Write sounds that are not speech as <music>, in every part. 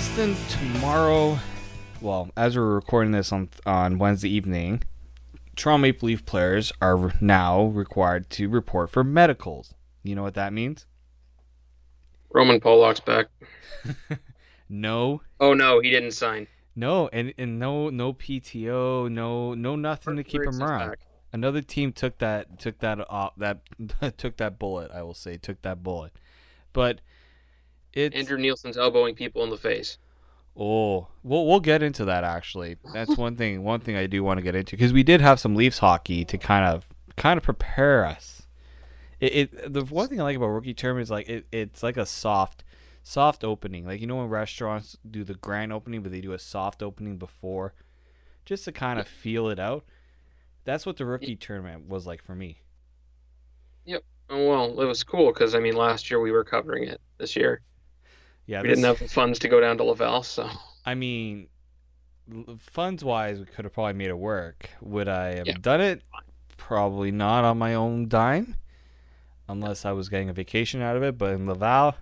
Austin tomorrow. Well, as we're recording this on on Wednesday evening, Toronto Maple Leaf players are now required to report for medicals. You know what that means? Roman Polak's back. <laughs> No, Oh no, he didn't sign. no, and, and no no PTO, no no nothing to keep him around. back. Another team took that took that uh, that <laughs> took that bullet. I will say took that bullet, but it's Andrew Nielsen's elbowing people in the face. Oh, we'll we'll get into that actually. That's one thing. <laughs> One thing I do want to get into because we did have some Leafs hockey to kind of kind of prepare us. It, it the one thing I like about rookie term is like it, it's like a soft soft opening. Like you know when restaurants do the grand opening, but they do a soft opening before, just to kind of feel it out. That's what the rookie tournament was like for me. Yep. Oh well, it was cool because I mean last year we were covering it. This year Yeah, we this- didn't have the funds to go down to Laval, so I mean, funds wise, we could have probably made it work. Would I have Yeah. done it? Probably not on my own dime, unless I was getting a vacation out of it. But in Laval,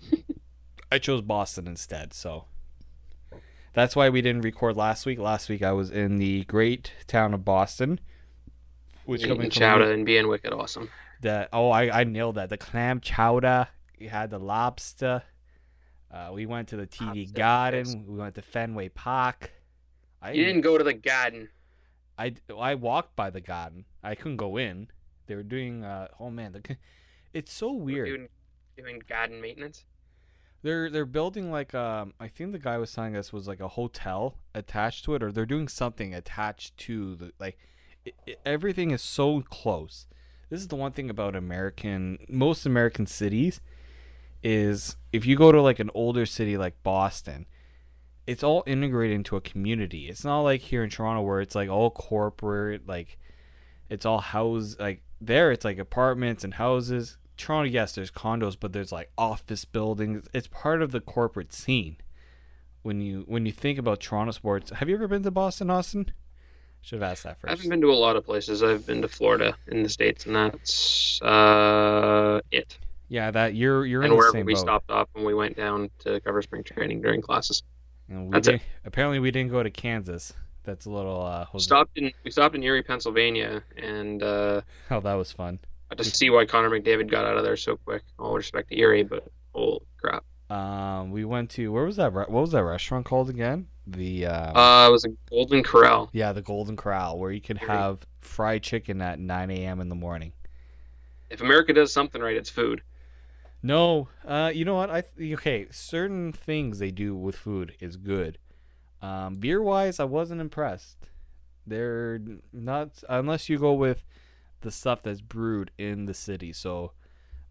<laughs> I chose Boston instead. So that's why we didn't record last week. Last week I was in the great town of Boston, which coming from chowder and being wicked awesome. the oh I, I nailed that the clam chowder You had the lobster uh, we went to the td Lobster, garden. We went to fenway park. I You didn't go to the garden. I, I walked by the garden. I couldn't go in. They were doing uh, oh man the, it's so weird. Doing, doing garden maintenance. they're they're building like um i think the guy was telling us was like a hotel attached to it or they're doing something attached to the like it, it, everything is so close. This is the one thing about american most american cities is if you go to like an older city like boston it's all integrated into a community it's not like here in toronto where it's like all corporate like it's all house like there it's like apartments and houses toronto yes there's condos but there's like office buildings it's part of the corporate scene when you when you think about toronto sports have you ever been to boston austin should have asked that first. I haven't been to a lot of places. I've been to Florida in the states, and that's uh, it. Yeah that you're you're in and the wherever same we boat stopped off when we went down to cover spring training during classes. And we That's did, it. apparently we didn't go to kansas that's a little uh We stopped in we stopped in Erie, Pennsylvania, and uh, <laughs> oh that was fun got to see why Connor McDavid got out of there so quick. All respect to Erie, but holy crap! um we went to where was that re- what was that restaurant called again the uh, Uh, it was a Golden Corral. yeah the golden corral where you can Erie. have fried chicken at 9 a.m in the morning If America does something right, it's food. No, uh, you know what? I th- okay. Certain things they do with food is good. Um, beer wise, I wasn't impressed. They're not unless you go with the stuff that's brewed in the city. So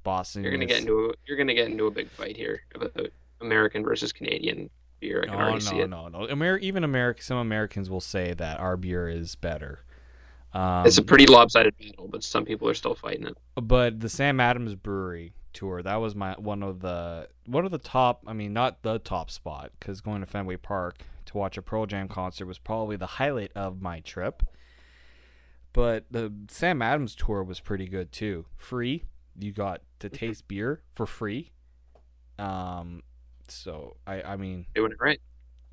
Boston. You're gonna is- get into a, you're gonna get into a big fight here about American versus Canadian beer. I can No, already see no, it. no, no. Amer- even America, some Americans will say that our beer is better. Um, It's a pretty lopsided battle, but some people are still fighting it. but the Sam Adams Brewery tour that was my one of the one of the top. I mean, not the top spot because going to Fenway Park to watch a Pearl Jam concert was probably the highlight of my trip. But the Sam Adams tour was pretty good too. Free, you got to taste beer for free. Um, so I I mean Doing it right.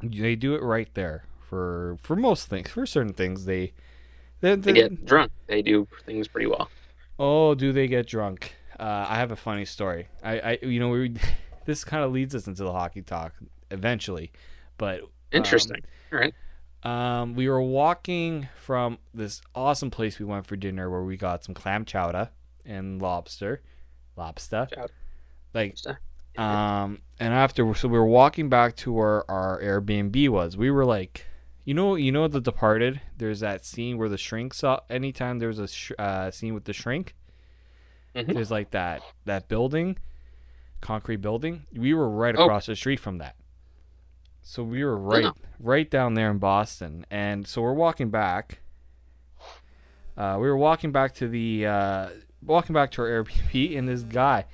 they do it right there for for most things. For certain things, they they, They they get drunk. They do things pretty well. Oh, do they get drunk? Uh, I have a funny story. I, I you know, we <laughs> this kind of leads us into the hockey talk eventually, but um, Interesting. All right. Um, we were walking from this awesome place we went for dinner where we got some clam chowder and lobster, lobster, Chowder. like Lobster. um, and after so we were walking back to where our Airbnb was. We were like, you know, you know, The Departed. There's that scene where the shrink saw. Anytime there's a sh- uh, scene with the shrink, Mhm. there's like that that building, concrete building. We were right Oh. across the street from that. So we were right right down there in Boston, and so we're walking back. Uh, we were walking back to the uh, walking back to our Airbnb, <laughs> and this guy,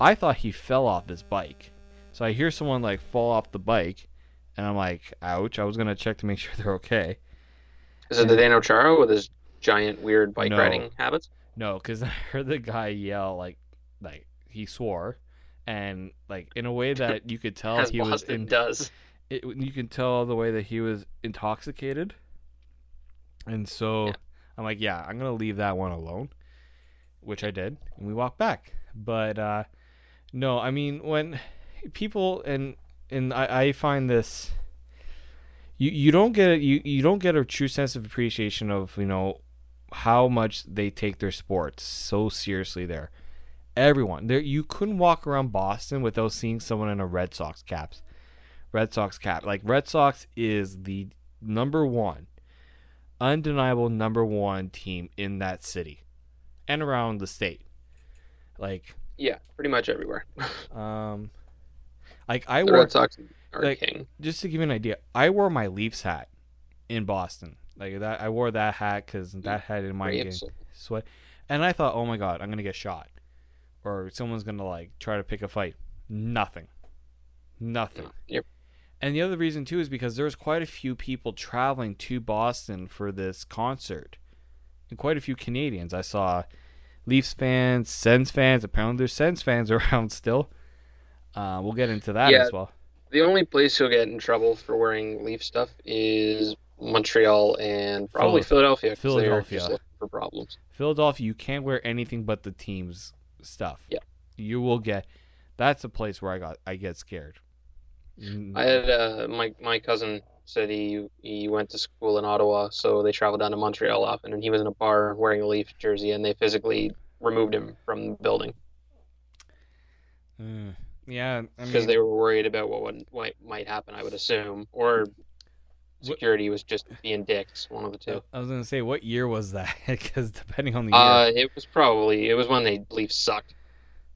I thought he fell off his bike. So I hear someone like fall off the bike, and I'm like, "Ouch!" I was gonna check to make <laughs> sure they're okay. Is it the Zdeno Chara with his giant weird bike No. riding habits? No, because <laughs> I heard the guy yell like, like he swore, and like in a way that you could tell <laughs> he was in. does. It, you can tell the way that he was intoxicated, and so Yeah. I'm like, yeah, I'm gonna leave that one alone, which I did, and we walked back. But uh, no, I mean when people and and I, I find this. You, you don't get a, you, you don't get a true sense of appreciation of you know how much they take their sports so seriously there. Everyone there, you couldn't walk around Boston without seeing someone in a Red Sox caps, Red Sox cap. Like Red Sox is the number one, undeniable number one team in that city, and around the state. Like, Yeah, pretty much everywhere. <laughs> um, like I the wore Red Sox are like- king. just to give you an idea, I wore my Leafs hat in Boston. Like that, I wore that hat because that hat in my game sweat, and I thought, oh my god, I'm gonna get shot, or someone's gonna like try to pick a fight. Nothing, nothing. Yep. And the other reason too is because there's quite a few people traveling to Boston for this concert, and quite a few Canadians. I saw Leafs fans, Sens fans. Apparently, there's Sens fans <laughs> around still. Uh, we'll get into that Yeah. as well. The only place you'll get in trouble for wearing Leaf stuff is Montreal and probably Phil- Philadelphia. Philadelphia. for problems. Philadelphia, you can't wear anything but the team's stuff. Yeah. You will get. That's a place where I got. I get scared. Mm, I had uh, my my cousin said he he went to school in Ottawa, so they traveled down to Montreal often, and he was in a bar wearing a Leaf jersey, and they physically removed him from the building uh, yeah, I because mean, they were worried about what would, what might happen. I would assume, or security was just being dicks, one of the two. I was gonna say, what year was that? <laughs> Because depending on the year. Uh, it was probably it was when they Leafs sucked.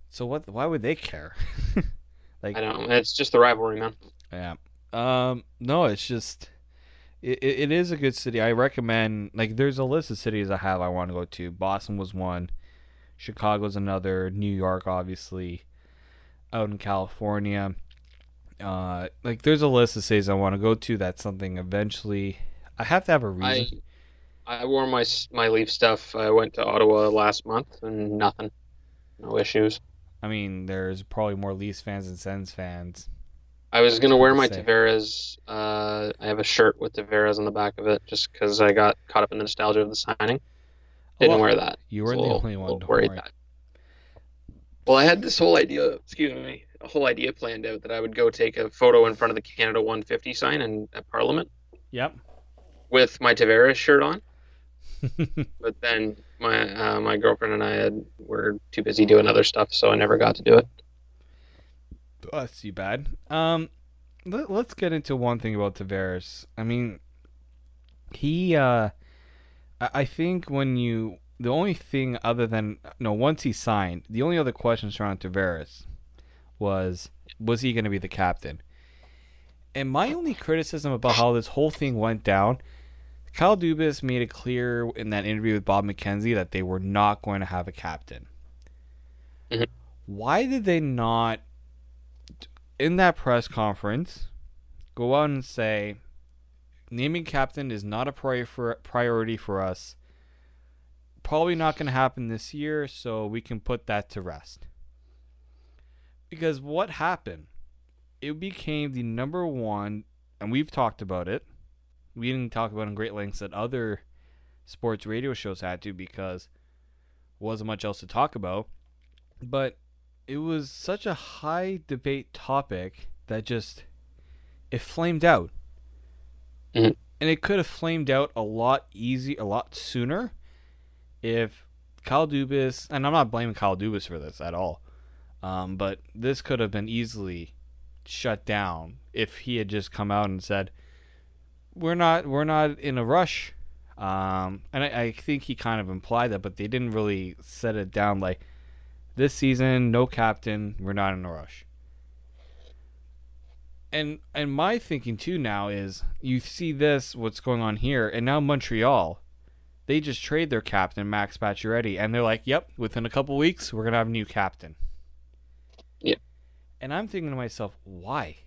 so what? Why would they care? <laughs> like, I don't. It's just the rivalry, man. Yeah. Um. No, it's just. It it is a good city. I recommend. Like, there's a list of cities I have I want to go to. Boston was one. Chicago's another. New York, obviously. Out in California. Uh, like there's a list of cities I want to go to. That's something eventually. I have to have a reason. I I wore my my Leaf stuff. I went to Ottawa last month and nothing, no issues. I mean, there's probably more Leafs fans than Sens fans. I was gonna wear my. Tavares. Uh, I have a shirt with Tavares on the back of it, just because I got caught up in the nostalgia of the signing. Didn't well, wear that. You were So the only one. worried worry. that. Well, I had this whole idea. Excuse me, a whole idea planned out that I would go take a photo in front of the Canada 150 sign in at Parliament Yep. with my Tavares shirt on. <laughs> But then my uh, my girlfriend and I had were too busy doing other stuff, so I never got to do it. Oh, that's too bad. Um, let, us get into one thing about Tavares. I mean, he, uh, I, I think when you the only thing other than no, once he signed, the only other question surrounding Tavares was was he going to be the captain? And my only criticism about how this whole thing went down, Kyle Dubas made it clear in that interview with Bob McKenzie that they were not going to have a captain. Mhm. Why did they not, in that press conference, go out and say, naming captain is not a prior for, priority for us. Probably not going to happen this year, so we can put that to rest. Because what happened? It became the number one, and we've talked about it. We didn't talk about it in great lengths that other sports radio shows had to because wasn't much else to talk about. But it was such a high debate topic that just it flamed out. Mhm. And it could have flamed out a lot easy a lot sooner if Kyle Dubas and I'm not blaming Kyle Dubas for this at all. Um, but this could have been easily shut down if he had just come out and said, "We're not, we're not in a rush." Um, and I, I think he kind of implied that, but they didn't really set it down like this season, no captain, we're not in a rush. And and my thinking too now is you see this what's going on here, and now Montreal, they just trade their captain Max Pacioretty, and they're like, "Yep, within a couple weeks, we're gonna have a new captain." And I'm thinking to myself, why?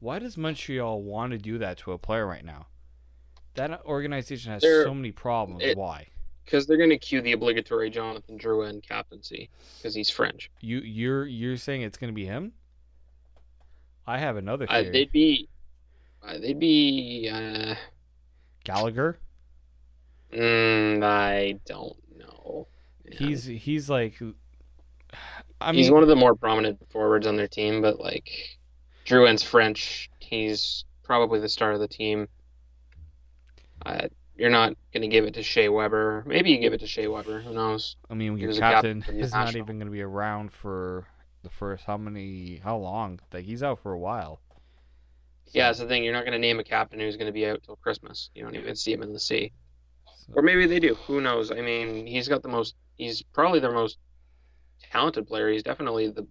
Why does Montreal want to do that to a player right now? That organization has They're- so many problems. it- why? Because they're going to cue the obligatory Jonathan Drouin captaincy because he's French. You you're you're saying it's gonna be him? I have another Uh, they'd be, uh, they'd be. Uh, Gallagher. mm, I don't know. He's he's like. I mean, he's one of the more prominent forwards on their team, but like Drouin's French. He's probably the star of the team. Uh, you're not going to give it to Shea Weber. Maybe you give it to Shea Weber. Who knows? I mean, he your captain captain is not even going to be around for the first how many how long? Like he's out for a while. Yeah, So- that's the thing. You're not going to name a captain who's going to be out till Christmas. You don't even see him in the sea. so- Or maybe they do. Who knows? I mean, he's got the most. He's probably their most talented player. He's definitely the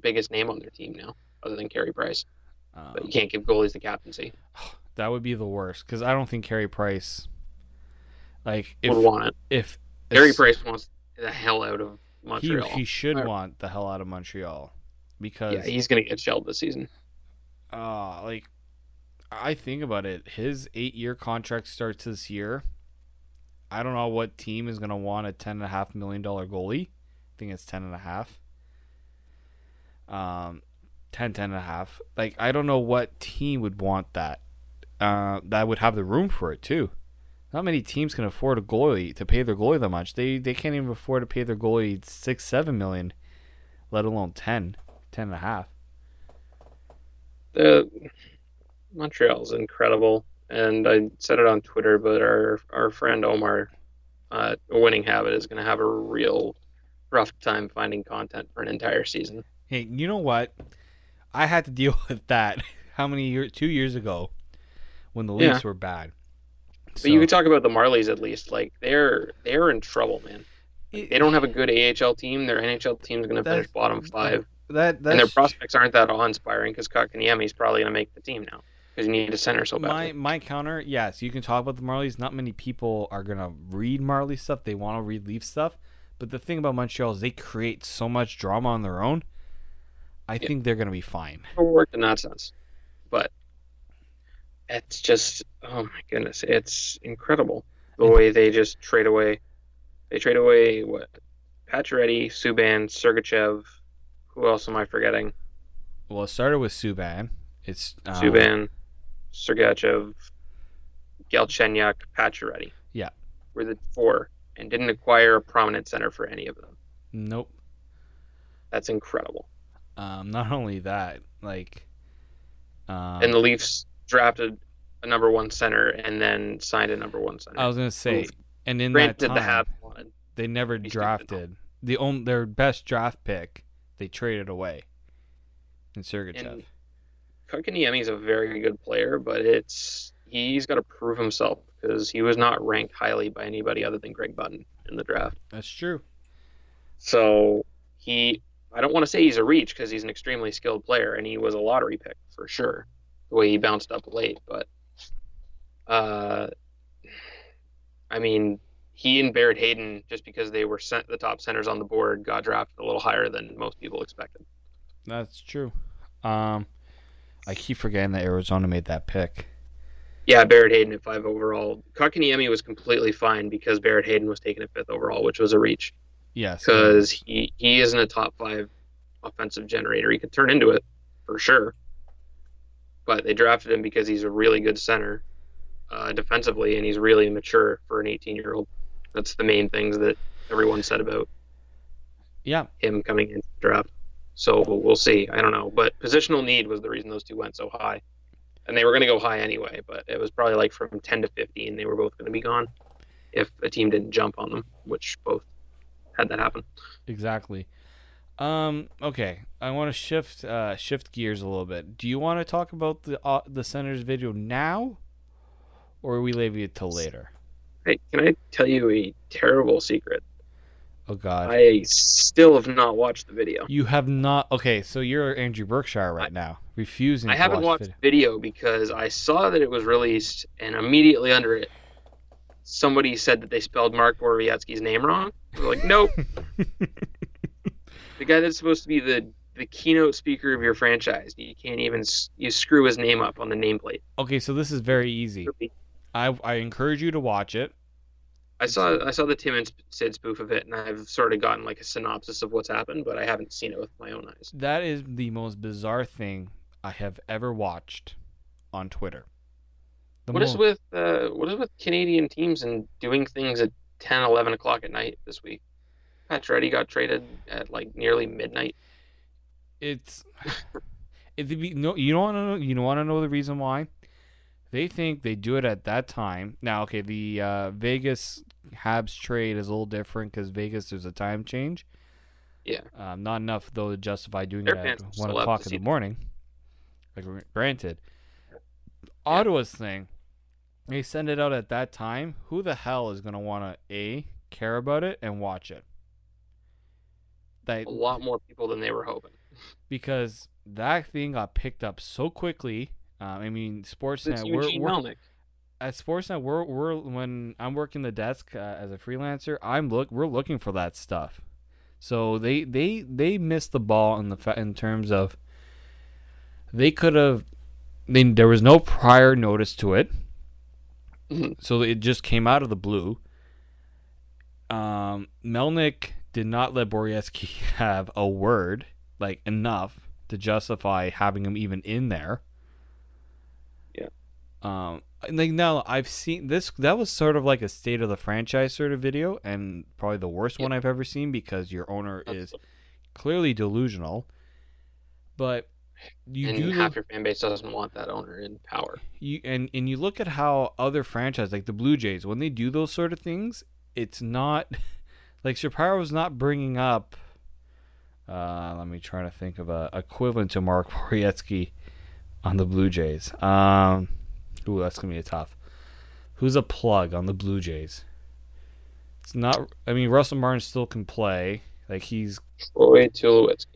biggest name on their team now, other than Carey Price. But you um, can't give goalies the captaincy. <sighs> that would be the worst because I don't think Carey Price. Like if Would want it. if Carey Price wants the hell out of he Montreal. he should Or- want the hell out of Montreal because yeah, he's going to get shelled this season. uh like I think about it, his eight year contract starts this year. I don't know what team is gonna want a ten and a half million dollar goalie. Think it's ten and a half. Um 10, 10 and a half. Like I don't know what team would want that. Uh that would have the room for it too. Not many teams can afford a goalie to pay their goalie that much. They they can't even afford to pay their goalie six, seven million, let alone 10, 10 and a half. The Montreal's incredible, and I said it on Twitter. But our our friend Omar, uh, a winning habit, is going to have a real rough time finding content for an entire season. Hey, you know what? I had to deal <laughs> with that. How many years? Two years ago, when the Yeah. Leafs were bad. But you could talk about the Marlies at least. Like they're they're in trouble, man. They don't have a good AHL team. Their NHL team's going to finish bottom five, that. And their prospects aren't that awe-inspiring because Kotkaniemi's probably going to make the team now because you need a center so my badly. my counter. Yes, you can talk about the Marlies. Not many people are gonna read Marley stuff. They want to read Leaf stuff. But the thing about Montreal is they create so much drama on their own. I Yeah. think they're gonna be fine. In that sense, but it's just oh my goodness, it's incredible the way they just trade away. They trade away what? Pacioretty, Subban, Sergachev. Who else am I forgetting? Well, it started with Subban. It's um, Subban, Sergachev, Galchenyuk, Pacioretty. Yeah. Were the four and didn't acquire a prominent center for any of them. Nope. That's incredible. Um, not only that, like, um, and the Leafs drafted a number one center and then signed a number one center. I was gonna say, Oof. and in that time, the they never drafted the only their best draft pick. They traded away in Sergachev. And is a very good player, but it's he's got to prove himself because he was not ranked highly by anybody other than Greg Button in the draft. That's true. So he, I don't want to say he's a reach because he's an extremely skilled player and he was a lottery pick for sure. The way he bounced up late, but uh, I mean, he and Barrett Hayton, just because they were sent the top centers on the board, got drafted a little higher than most people expected. That's true. Um, I keep forgetting that Arizona made that pick. Yeah, Barrett Hayton at five overall. Kotkaniemi was completely fine because Barrett Hayton was taken at fifth overall, which was a reach. Yes. Because he, he isn't a top five offensive generator. He could turn into it for sure. But they drafted him because he's a really good center uh, defensively and he's really mature for an 18 year old. That's the main things that everyone said about yeah. him coming into the draft. So we'll see. I don't know. But positional need was the reason those two went so high and they were going to go high anyway. But it was probably like from 10 to 15, they were both going to be gone if a team didn't jump on them, which both had that happen. Exactly. Um. Okay. I want to shift uh, shift gears a little bit. Do you want to talk about the uh, the Senators video now, or are we leave it till later? Hey, can I tell you a terrible secret? Oh God. I still have not watched the video. You have not. Okay, so you're Andrew Berkshire right now, refusing. I to haven't watch watched video. video because I saw that it was released, and immediately under it, somebody said that they spelled Mark Borowiecki's name wrong. Was like, nope. <laughs> the guy that's supposed to be the the keynote speaker of your franchise, you can't even you screw his name up on the nameplate. Okay, so this is very easy. I I encourage you to watch it. I saw I saw the Tim and Sid spoof of it, and I've sort of gotten like a synopsis of what's happened, but I haven't seen it with my own eyes. That is the most bizarre thing I have ever watched on Twitter. The what is with uh, what is with Canadian teams and doing things at 10, 11 o'clock at night this week? Pacioretty got traded at like nearly midnight. It's <laughs> it be no you don't want to know you don't want to know the reason why they think they do it at that time. Now, okay, the uh, Vegas Habs trade is a little different because Vegas there's a time change. Yeah, um, not enough though to justify doing Their it at one o'clock in the morning. Like granted. Ottawa's thing, they send it out at that time. Who the hell is gonna want to a care about it and watch it? That, a lot more people than they were hoping. <laughs> Because that thing got picked up so quickly. Um, I mean, Sportsnet. We're, we're, at Sportsnet, we're, we're when I'm working the desk uh, as a freelancer, I'm look we're looking for that stuff. So they they they missed the ball in the in terms of they could have. There was no prior notice to it, mm-hmm. so it just came out of the blue. Um, Melnyk did not let Borowiecki <laughs> have a word, like enough to justify having him even in there. Yeah. Um, like now I've seen this. That was sort of like a state of the franchise sort of video, and probably the worst yeah. one I've ever seen because your owner is clearly delusional. But you and half your fan base doesn't want that owner in power. You and and you look at how other franchises like the Blue Jays when they do those sort of things, it's not <laughs> like Shapiro was not bringing up. Uh, let me try to think of a equivalent to Mark <laughs> Borowiecki on the Blue Jays. Um, ooh, that's gonna be a tough. Who's a plug on the Blue Jays? It's not. I mean, Russell Martin still can play. Like he's. Troy Tulowitzki.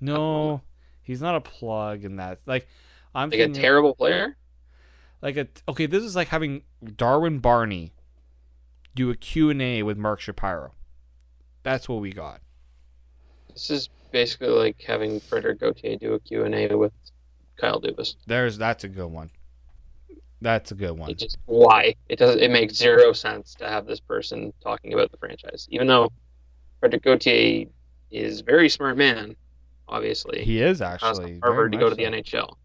No, he's not a plug in that. Like I'm like a terrible player. Like a okay, this is like having Darwin Barney do a Q&A with Mark Shapiro. That's what we got. This is basically like having Frederik Gauthier do a Q&A with Kyle Dubas. There's that's a good one. That's a good one. It just why it does it makes zero sense to have this person talking about the franchise, even though Frederik Gauthier is a very smart man. Obviously, he is actually Harvard to go to the NHL.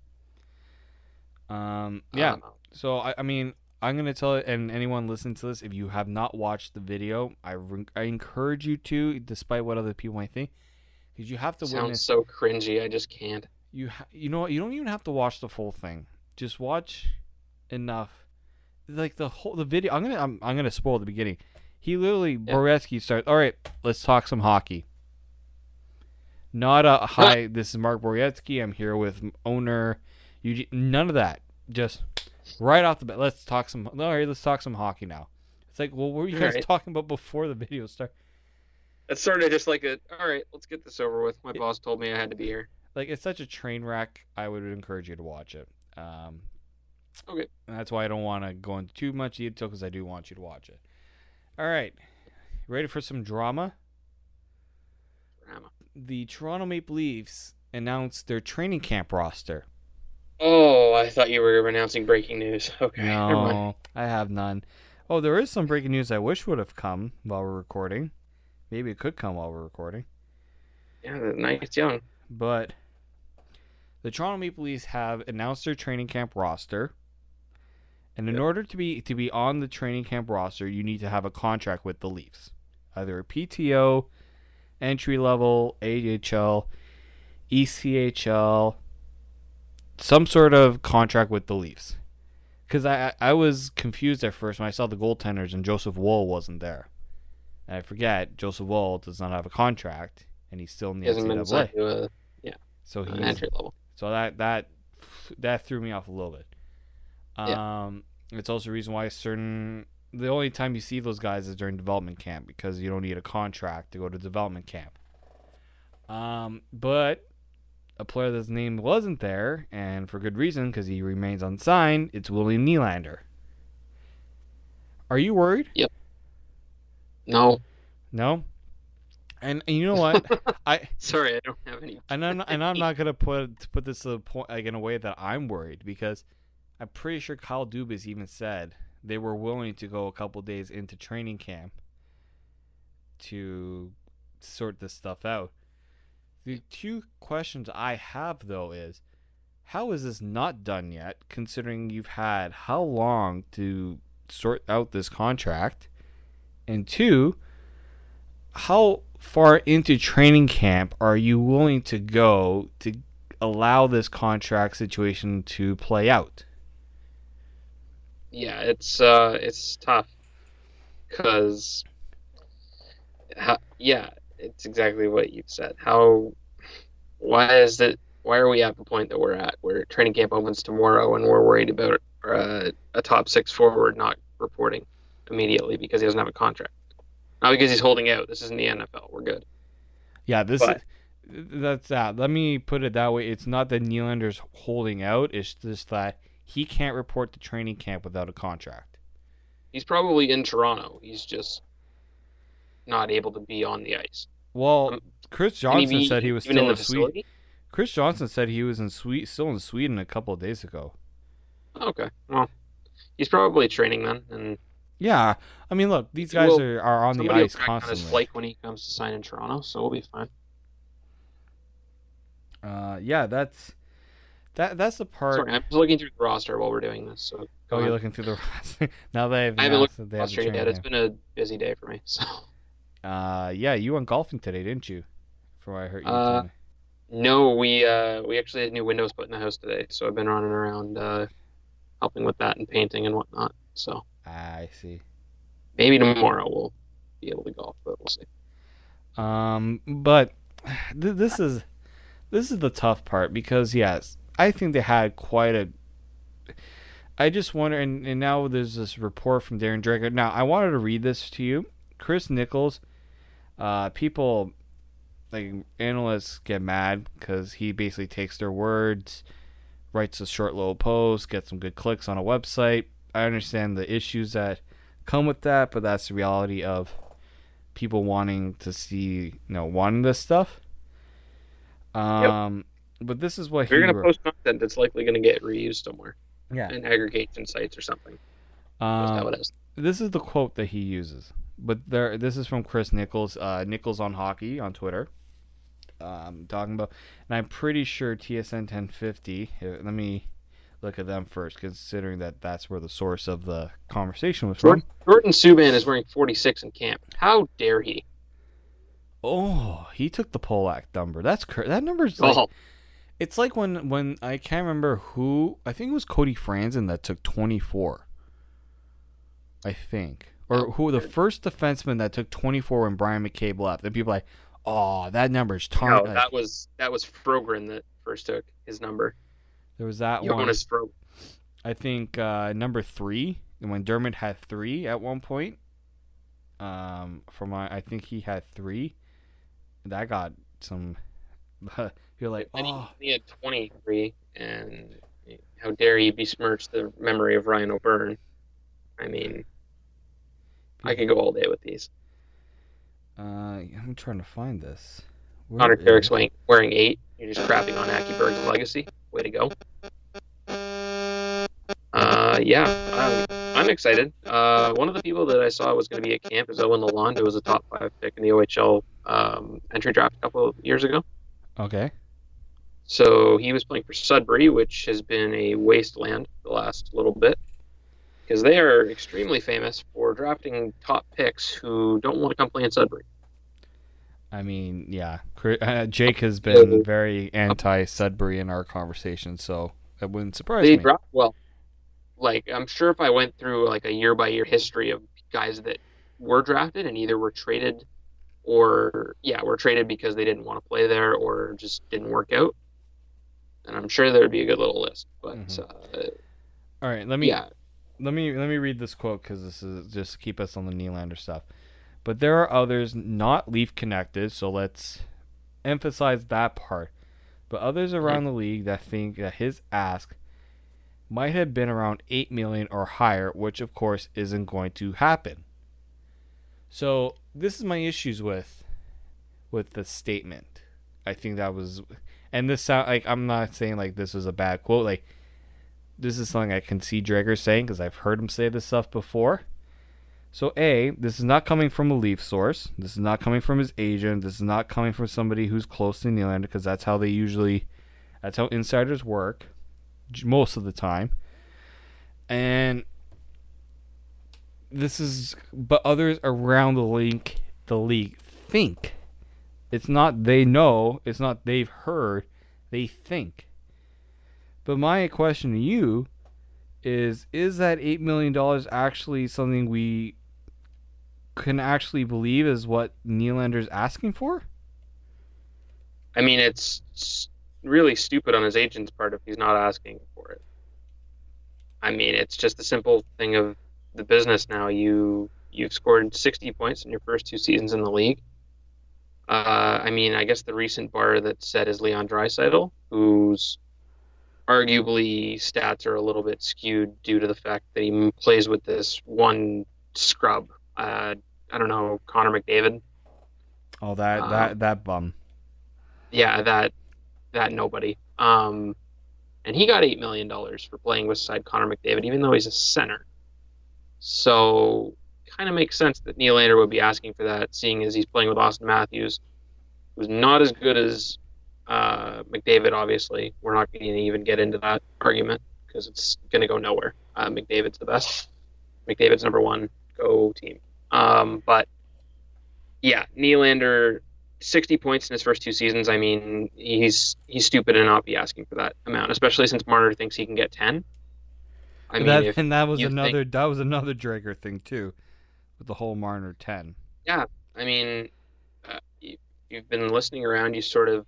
Um, yeah. So I, I mean, I'm gonna tell it, and anyone listening to this, if you have not watched the video, I, re- I encourage you to, despite what other people might think, because you have to. Sounds witness, so cringy. I just can't. You ha- you know what? You don't even have to watch the full thing. Just watch enough. Like the whole the video. I'm gonna I'm, I'm gonna spoil the beginning. He literally yeah. Borowiecki starts. All right, let's talk some hockey. Not a hi. this is Mark Borowiecki. I'm here with owner. You none of that. Just right off the bat. Let's talk some. No, let's talk some hockey now. It's like, well, what were you guys Alright. talking about before the video started? It's sort of just like a. All right, let's get this over with. My Yeah. boss told me I had to be here. Like, it's such a train wreck. I would encourage you to watch it. Um, Okay. and that's why I don't want to go into too much detail because I do want you to watch it. All right, ready for some drama? The Toronto Maple Leafs announced their training camp roster. Oh, I thought you were announcing breaking news. <laughs> Okay. No, I have none. Oh, there is some breaking news I wish would have come while we're recording. Maybe it could come while we're recording. Yeah, the night's young. But the Toronto Maple Leafs have announced their training camp roster. And in Yep. order to be to be on the training camp roster, you need to have a contract with the Leafs. Either a PTO, entry level, AHL, ECHL, some sort of contract with the Leafs. Because I, I was confused at first when I saw the goaltenders and Joseph Woll wasn't there. And I forget Joseph Woll does not have a contract, and he's still in He the hasn't NCAA. to a, So he's entry level. so that that that threw me off a little bit. Yeah. Um, it's also a reason why certain the only time you see those guys is during development camp because you don't need a contract to go to development camp. Um, but a player that's name wasn't there, and for good reason because he remains unsigned. It's William Nylander. Are you worried? Yep. No, No. And, and you know what? <laughs> I sorry, I don't have any. <laughs> and I'm not, and I'm not gonna put put this to the point like in a way that I'm worried because I'm pretty sure Kyle Dubas even said they were willing to go a couple days into training camp to sort this stuff out. The two questions I have though is how is this not done yet considering you've had how long to sort out this contract? And two, how far into training camp are you willing to go to allow this contract situation to play out? Yeah, it's uh, it's tough, cause, ha- yeah, it's exactly what you said. How, why is it? Why are we at the point that we're at, where training camp opens tomorrow, and we're worried about uh, a top six forward not reporting immediately because he doesn't have a contract, not because he's holding out. This isn't the NFL. We're good. Yeah, this But- that's that. Let me put it that way. It's not that Nylander's holding out. It's just that he can't report to training camp without a contract. He's probably in Toronto. He's just not able to be on the ice. Well, Um, Chris Can he Johnston said he was still in Sweden. Chris Johnston said he was in Sweden, still in Sweden a couple of days ago. Okay, well, he's probably training then, and Yeah, I mean, look, these guys Well, are, are on the will ice crack on his constantly. when he comes to sign in Toronto, so we'll be fine. Uh, yeah, that's that. That's the part. Sorry, I'm looking through the roster while we're doing this. So go oh, you're looking through the <laughs> roster now. They have I haven't looked at the roster yet. It's been a busy day for me. <laughs> So Uh, yeah, you went golfing today, didn't you? From what I heard you. Uh, telling no, we uh we actually had new windows put in the house today, so I've been running around uh helping with that and painting and whatnot. So I see. maybe tomorrow we'll be able to golf, but we'll see. Um, but <sighs> th- this is this is the tough part because yes, I think they had quite a. I just wonder, and, and now there's this report from Darren Dreger. Now I wanted to read this to you. Chris Nichols, uh, people like analysts get mad because he basically takes their words, writes a short little post, gets some good clicks on a website. I understand the issues that come with that, but that's the reality of people wanting to see, you know, wanting this stuff. Um, but this is what you're gonna wrote. post content that's likely gonna get reused somewhere yeah. in aggregation sites or something. That's how Um, it is. this is the quote that he uses. But there, this is from Chris Nichols, uh, Nichols on hockey on Twitter. Um, talking about, and I'm pretty sure TSN 1050. uh, Let me look at them first, considering that that's where the source of the conversation was from. Jordan, Jordan Subban is wearing 46 in camp. How dare he? Oh, he took the Polak number. That's cr- that number's like Oh, It's like when when I can't remember who I think it was Cody Franson that took 24. I think. Or who the first defenseman that took 24 when Bryan McCabe left. And people are like, "Oh, that number's no, tarnished." that was that was Frogren that first took his number. there was that one. Jonas Frog. I think uh, number three and when Dermott had three at one point. Um, for my, I think he had three. That got some. <laughs> you're like, And he- oh, he, had 23, and how dare you besmirch the memory of Ryan O'Byrne? I mean, I could go all day with these. uh, I'm trying to find this. Where Connor Carrick's wearing, wearing eight. You're just crapping on Aki Berg's legacy. Way to go. Uh, yeah, I'm, I'm excited. Uh, one of the people that I saw was going to be at camp is Owen Lalonde, who was a top five pick in the OHL um, entry draft a couple of years ago. Okay. So he was playing for Sudbury, which has been a wasteland the last little bit, because they are extremely famous for drafting top picks who don't want to come play in Sudbury. I mean, yeah. Uh, Jake has been very anti Sudbury in our conversation, so that wouldn't surprise they me. draft well. Like I'm sure if I went through like a year by year history of guys that were drafted and either were traded or yeah were traded because they didn't want to play there or just didn't work out, and I'm sure there would be a good little list. But Mhm. uh, All right, let me yeah, let me let me read this quote because this is just keep us on the Nylander stuff. But there are others not Leaf connected, so let's emphasize that part. But others around the league that think that his ask might have been around eight million or higher, which of course isn't going to happen. So this is my issues with with the statement. I think that was, and this sound like I'm not saying like this was a bad quote. Like this is something I can see Dreger saying because I've heard him say this stuff before. So A, this is not coming from a Leaf source. This is not coming from his agent. This is not coming from somebody who's close to Nylander because that's how they usually, that's how insiders work, most of the time. And this is, but others around the league, the league think. It's not they know. It's not they've heard. They think. But my question to you is is that 8 million dollars actually something we can actually believe is what Nylander's asking for? I mean it's really stupid on his agent's part if he's not asking for it. I mean it's just a simple thing of the business now. You you've scored 60 points in your first two seasons in the league. Uh, I mean, I guess the recent bar that's set is Leon Draisaitl, whose arguably stats are a little bit skewed due to the fact that he plays with this one scrub. Uh, I don't know, Connor McDavid. Oh, that that that bum. Yeah, that that nobody. Um, and he got eight million dollars for playing beside Connor McDavid, even though he's a center. So, kind of makes sense that Nylander would be asking for that, seeing as he's playing with Auston Matthews, who's not as good as uh, McDavid. Obviously, we're not going to even get into that argument because it's going to go nowhere. Uh, McDavid's the best. McDavid's number one. Go team. Um, but yeah, Nylander 60 points in his first two seasons. I mean, he's he's stupid to not be asking for that amount, especially since Marner thinks he can get 10. I mean, that, and that was another that was another Dreger thing too, with the whole Marner ten. Yeah, I mean, uh, you, you've been listening around, you sort of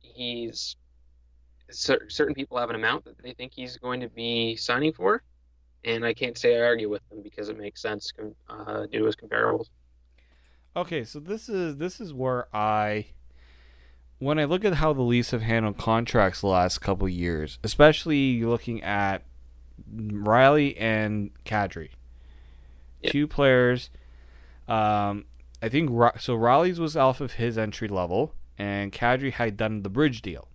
he's cer- certain people have an amount that they think he's going to be signing for, and I can't say I argue with them because it makes sense com- uh, due to his comparables. Okay, so this is this is where I when I look at how the Leafs have handled contracts the last couple years, especially looking at Rielly and Kadri. Yeah. Two players um I think so Rielly's was off of his entry level and Kadri had done the bridge deal.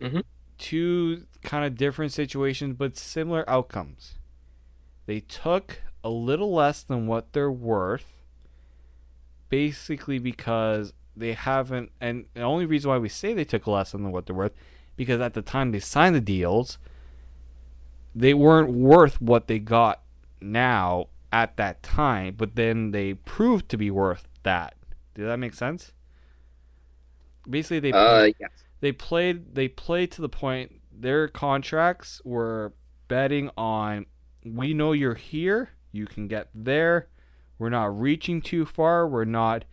Mhm. Two kind of different situations but similar outcomes. They took a little less than what they're worth basically because they haven't and the only reason why we say they took less than what they're worth because at the time they signed the deals they weren't worth what they got now at that time but then they proved to be worth that. Did that make sense? Basically they Uh, yes. they played they played to the point their contracts were betting on we know you're here you can get there. We're not reaching too far we're not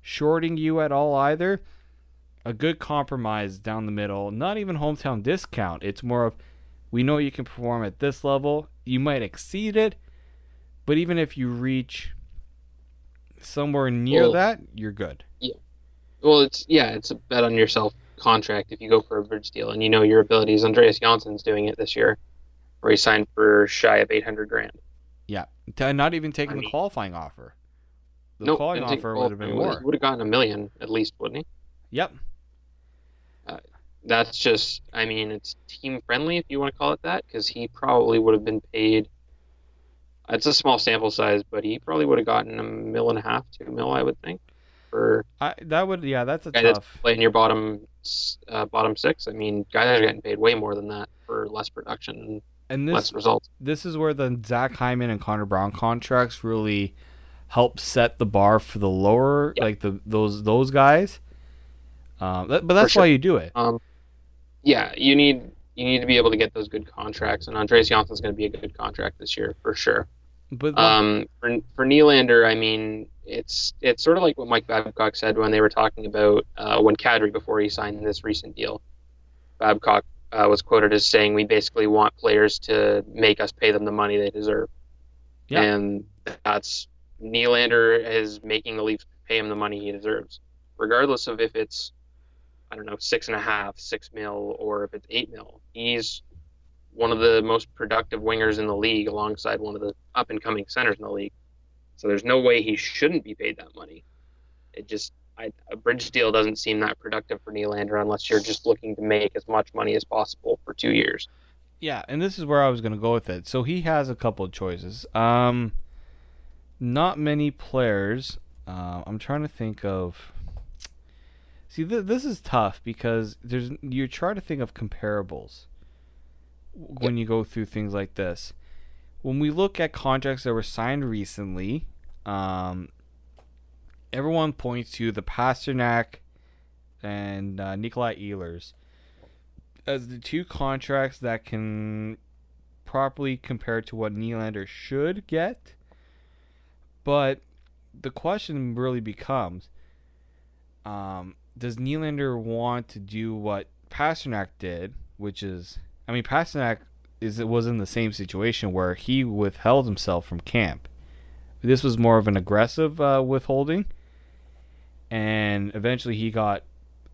shorting you at all either. A good compromise down the middle not even hometown discount. It's more of We know you can perform at this level. You might exceed it, but even if you reach somewhere near Well- that, you're good. Yeah. Well, it's yeah, it's a bet on yourself contract if you go for a bridge deal and you know your abilities. Andreas Johnsson's doing it this year, where he signed for shy of eight hundred grand. Yeah, not even taking I the qualifying offer. The Nope, qualifying offer would have been more. Would have gotten a million at least, wouldn't he? Yep. Uh, that's just, I mean, it's team friendly if you want to call it that, because he probably would have been paid. It's a small sample size, but he probably would have gotten a mil and a half, two mil, I would think, for I that would yeah, that's a guy that's playing your bottom uh, bottom six. I mean, guys are getting paid way more than that for less production And and this less results. this is where the Zach Hyman and Connor Brown contracts really help set the bar for the lower Yeah. like the those those guys. Um, that, but that's sure. why you do it. Um, yeah, you need you need to be able to get those good contracts, and Andreas Johnsson's going to be a good contract this year for sure. But Um, for for Nylander, I mean, it's it's sort of like what Mike Babcock said when they were talking about uh, when Kadri before he signed this recent deal. Babcock uh, was quoted as saying, "We basically want players to make us pay them the money they deserve," Yeah. and that's Nylander is making the Leafs pay him the money he deserves, regardless of if it's I don't know six and a half, six mil, or if it's eight mil. He's one of the most productive wingers in the league, alongside one of the up and coming centers in the league. So there's no way he shouldn't be paid that money. It just I, a bridge deal doesn't seem that productive for Nylander unless you're just looking to make as much money as possible for two years. Yeah, and this is where I was going to go with it. So he has a couple of choices. Um, not many players. Uh, I'm trying to think of. See, th- this is tough because there's you try to think of comparables when you go through things like this. When we look at contracts that were signed recently, um, everyone points to the Pastrnak and uh, Nikolai Ehlers as the two contracts that can properly compare to what Nylander should get. But the question really becomes um, does Nylander want to do what Pastrnak did, which is, I mean, Pastrnak is was in the same situation where he withheld himself from camp. This was more of an aggressive uh, withholding, and eventually he got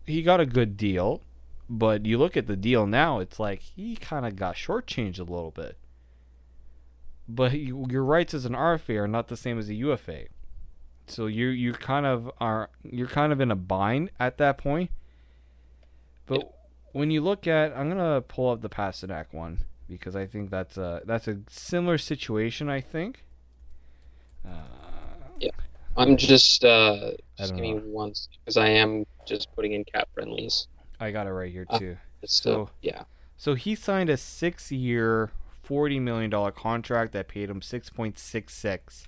he got a good deal. But you look at the deal now, it's like he kind of got shortchanged a little bit. But you, your rights as an RFA are not the same as a UFA, so you you kind of are you're kind of in a bind at that point. But when you look at, I'm gonna pull up the Pastrnak one because I think that's a that's a similar situation. I think. Uh, I'm just uh, just give me one because I am just putting in cap friendlies. I got it right here Uh, too. It's So- still yeah. So he signed a six-year, forty million dollar contract that paid him six point six six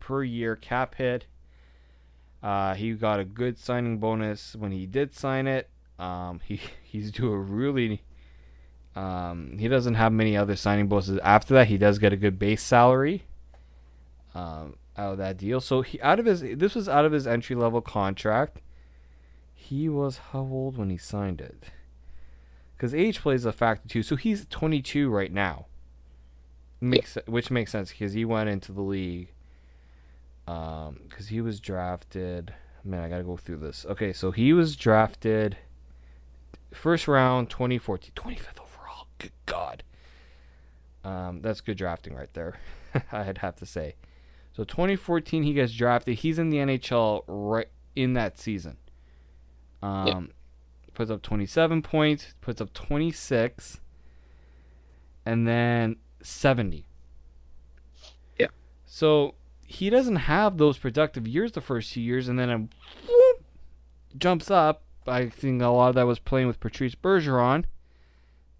per year cap hit. Uh, he got a good signing bonus when he did sign it. Um, he <laughs> he's doing really. Um, he doesn't have many other signing bonuses after that. He does get a good base salary. Um, out of that deal, so he out of his this was out of his entry level contract. He was how old when he signed it? because age plays a factor too. So he's 22 right now. Makes which makes sense because he went into the league. Um, because he was drafted. Man, I gotta go through this. Okay, so he was drafted first round 2014, 25th overall. Good God. Um, that's good drafting right there. <laughs> I'd have to say. So 2014, he gets drafted. He's in the NHL right in that season. Um, puts up 27 points, puts up 26, and then 70. Yeah. So he doesn't have those productive years the first two years, and then it whoop, jumps up. I think a lot of that was playing with Patrice Bergeron,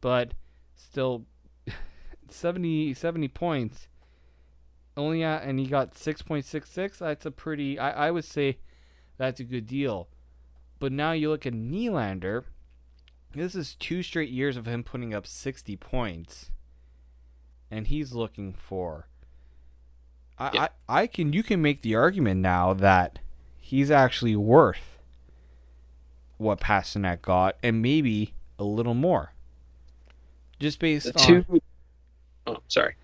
but still <laughs> 70, 70 points. Only at, and he got 6.66. That's a pretty, I, I would say that's a good deal. But now you look at Nylander. This is two straight years of him putting up 60 points. And he's looking for. I, Yeah. I, I can you can make the argument now that he's actually worth what Pastrnak got and maybe a little more. Just based The on two Oh, sorry.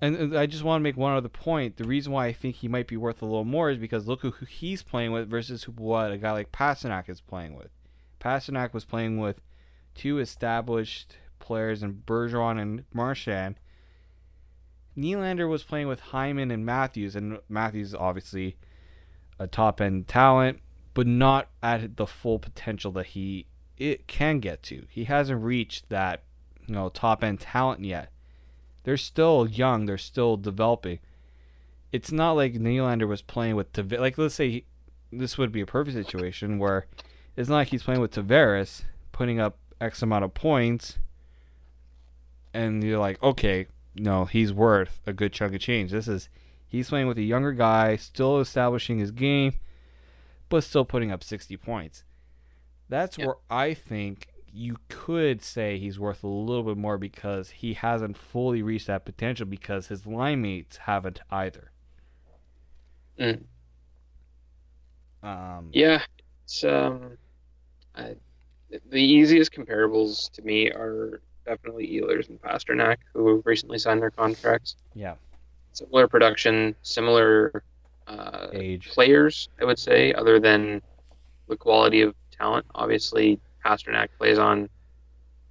And I just want to make one other point. The reason why I think he might be worth a little more is because look who he's playing with versus who, what a guy like Pastrnak is playing with. Pastrnak was playing with two established players in Bergeron and Marchand. Nylander was playing with Hyman and Matthews, and Matthews obviously a top end talent, but not at the full potential that he it can get to. He hasn't reached that you know top end talent yet. They're still young. They're still developing. It's not like Nylander was playing with Tavares. like let's say he, this would be a perfect situation where it's not like he's playing with Tavares, putting up X amount of points, and you're like, okay, no, he's worth a good chunk of change. This is he's playing with a younger guy, still establishing his game, but still putting up 60 points. That's Yeah. where I think you could say he's worth a little bit more because he hasn't fully reached that potential because his line mates haven't either. Mm. Um, Yeah, it's um, I, the easiest comparables to me are definitely Ehlers and Pastrnak, who recently signed their contracts. yeah, Similar production, similar uh, age. players, I would say, other than the quality of talent. Obviously, Pastrnak plays on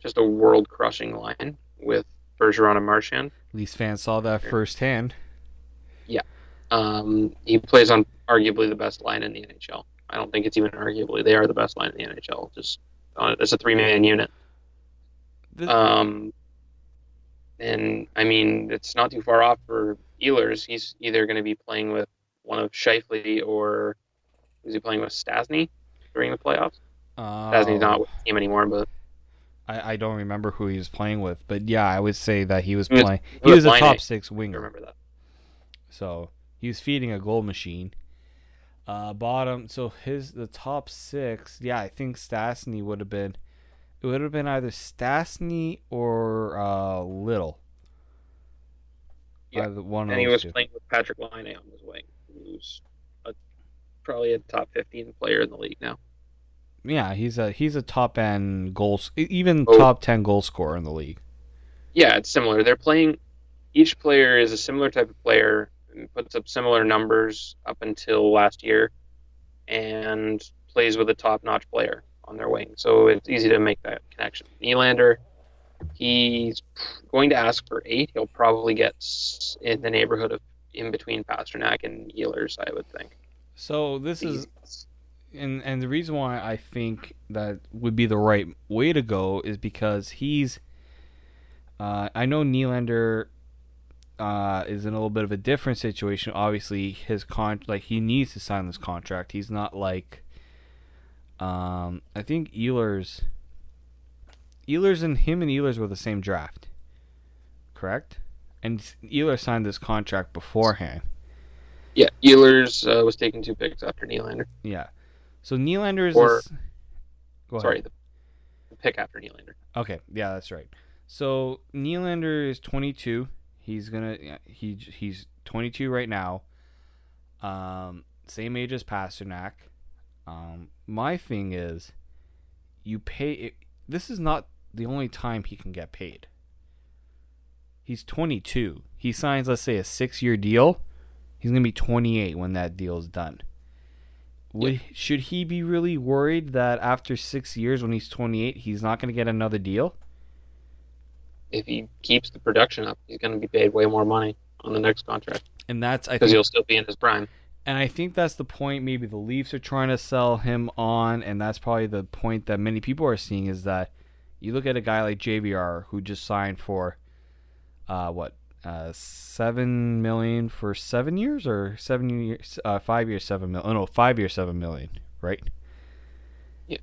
just a world-crushing line with Bergeron and Marchand. At least fans saw that firsthand. Yeah, um, he plays on arguably the best line in the NHL. I don't think it's even arguably; they are the best line in the NHL. Just uh, it's a three-man unit. This- Um, and I mean, it's not too far off for Ehlers. He's either going to be playing with one of Scheifele or is he playing with Stastny during the playoffs? Stastny's not Oh, with the team anymore, but I, I don't remember who he was playing with, but yeah, I would say that he was He was- playing. he was was a top eight. six I winger. remember that. So he was feeding a goal machine. Uh, bottom. So his the top six. Yeah, I think Stastny would have been. It would have been either Stastny or uh, Little. Yeah, Either one And he was two. playing with Patrik Laine on his wing, who's a, probably a top 15 player in the league now. Yeah, he's a he's a top end goals, even Oh. top ten goal scorer in the league. Yeah, it's similar. They're playing. Each player is a similar type of player and puts up similar numbers up until last year, and plays with a top-notch player on their wing. So it's easy to make that connection. Nylander, he's going to ask for eight. He'll probably get in the neighborhood of in between Pastrnak and Ehlers, I would think. So this is and and the reason why I think that would be the right way to go is because he's. Uh, I know Nylander uh, is in a little bit of a different situation. Obviously, his con like he needs to sign this contract. He's not like. Um, I think Ehlers. Ehlers and him and Ehlers were the same draft, correct? And Ehlers signed this contract beforehand. Yeah, Ehlers uh, was taking two picks after Nylander. Yeah. So Nylander is. Or- this- Sorry, the, the pick after Nylander. Okay, yeah, that's right. So Nylander is 22. He's gonna yeah, he he's 22 right now. Um, same age as Pastrnak. Um, my thing is, you pay. It, this is not the only time he can get paid. He's 22. He signs, let's say, a six-year deal. He's gonna be 28 when that deal is done. Would, Should he be really worried that after six years, when he's 28, he's not going to get another deal? If he keeps the production up, he's going to be paid way more money on the next contract And that's because he'll still be in his prime. and I think that's the point. Maybe the Leafs are trying to sell him on, and that's probably the point that many people are seeing is that you look at a guy like JVR who just signed for, uh, what, uh, seven million for seven years or seven years, uh, five years, seven million. Oh no, five years, seven million, right? Yeah.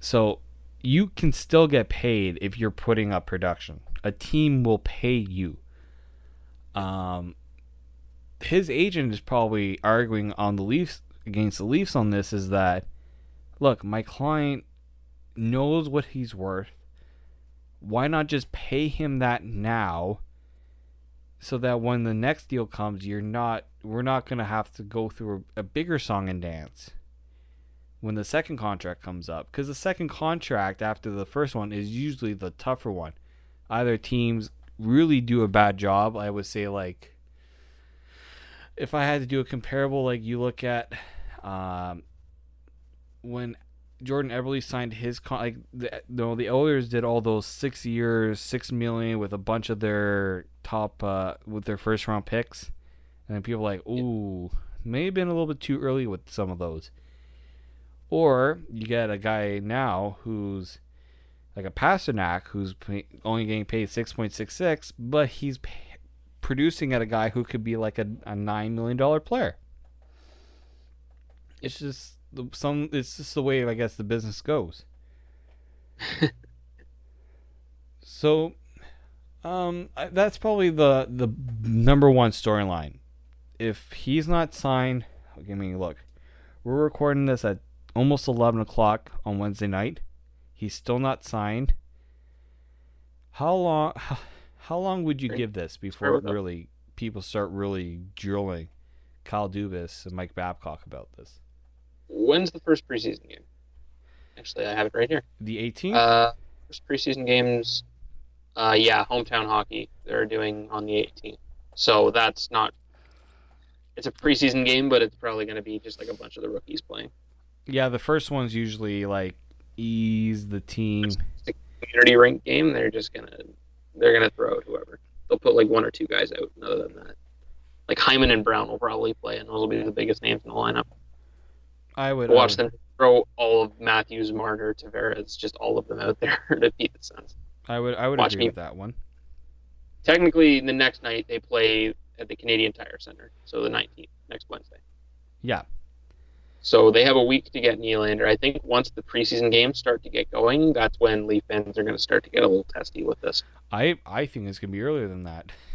So you can still get paid if you're putting up production. A team will pay you. Um, his agent is probably arguing on the Leafs against the Leafs on this is that look, my client knows what he's worth. Why not just pay him that now so that when the next deal comes, you're not we're not going to have to go through a, a bigger song and dance when the second contract comes up because the second contract after the first one is usually the tougher one. either teams really do a bad job. I would say like if I had to do a comparable, like you look at um, when Jordan Eberle signed his con- like the no the Oilers did all those six years, six million with a bunch of their top uh, with their first round picks, and then people are like, ooh, may have been a little bit too early with some of those. Or you get a guy now who's like a Pastrnak who's pay- only getting paid six point six six, but he's pay- producing at a guy who could be like a, a nine million dollar player. It's just some. It's just the way I guess the business goes. <laughs> so, um, I- that's probably the the number one storyline. If he's not signed, give me a look. We're recording this at almost eleven o'clock on Wednesday night. He's still not signed. How long? How, <sighs> how long would you give this before really people start really drilling Kyle Dubas and Mike Babcock about this? When's the first preseason game? Actually, I have it right here. The 18th. Uh, first preseason games. Uh, yeah, hometown hockey. They're doing on the 18th. So that's not. It's a preseason game, but it's probably going to be just like a bunch of the rookies playing. yeah, the first one's usually like ease the team. It's a community rink game. They're just gonna they're gonna throw out whoever. They'll put like one or two guys out. and Other than that, like Hyman and Brown will probably play, and those will be the biggest names in the lineup. I would Watch I them throw all of Matthews, Marner, Tavares, just all of them out there <laughs> to beat the Suns. I would. I would Watch agree me. with that one. Technically, the next night they play at the Canadian Tire Center, so the 19th, next Wednesday. Yeah, So they have a week to get Nylander. I think once the preseason games start to get going, that's when Leaf fans are going to start to get a little testy with this. I I think it's gonna be earlier than that <laughs>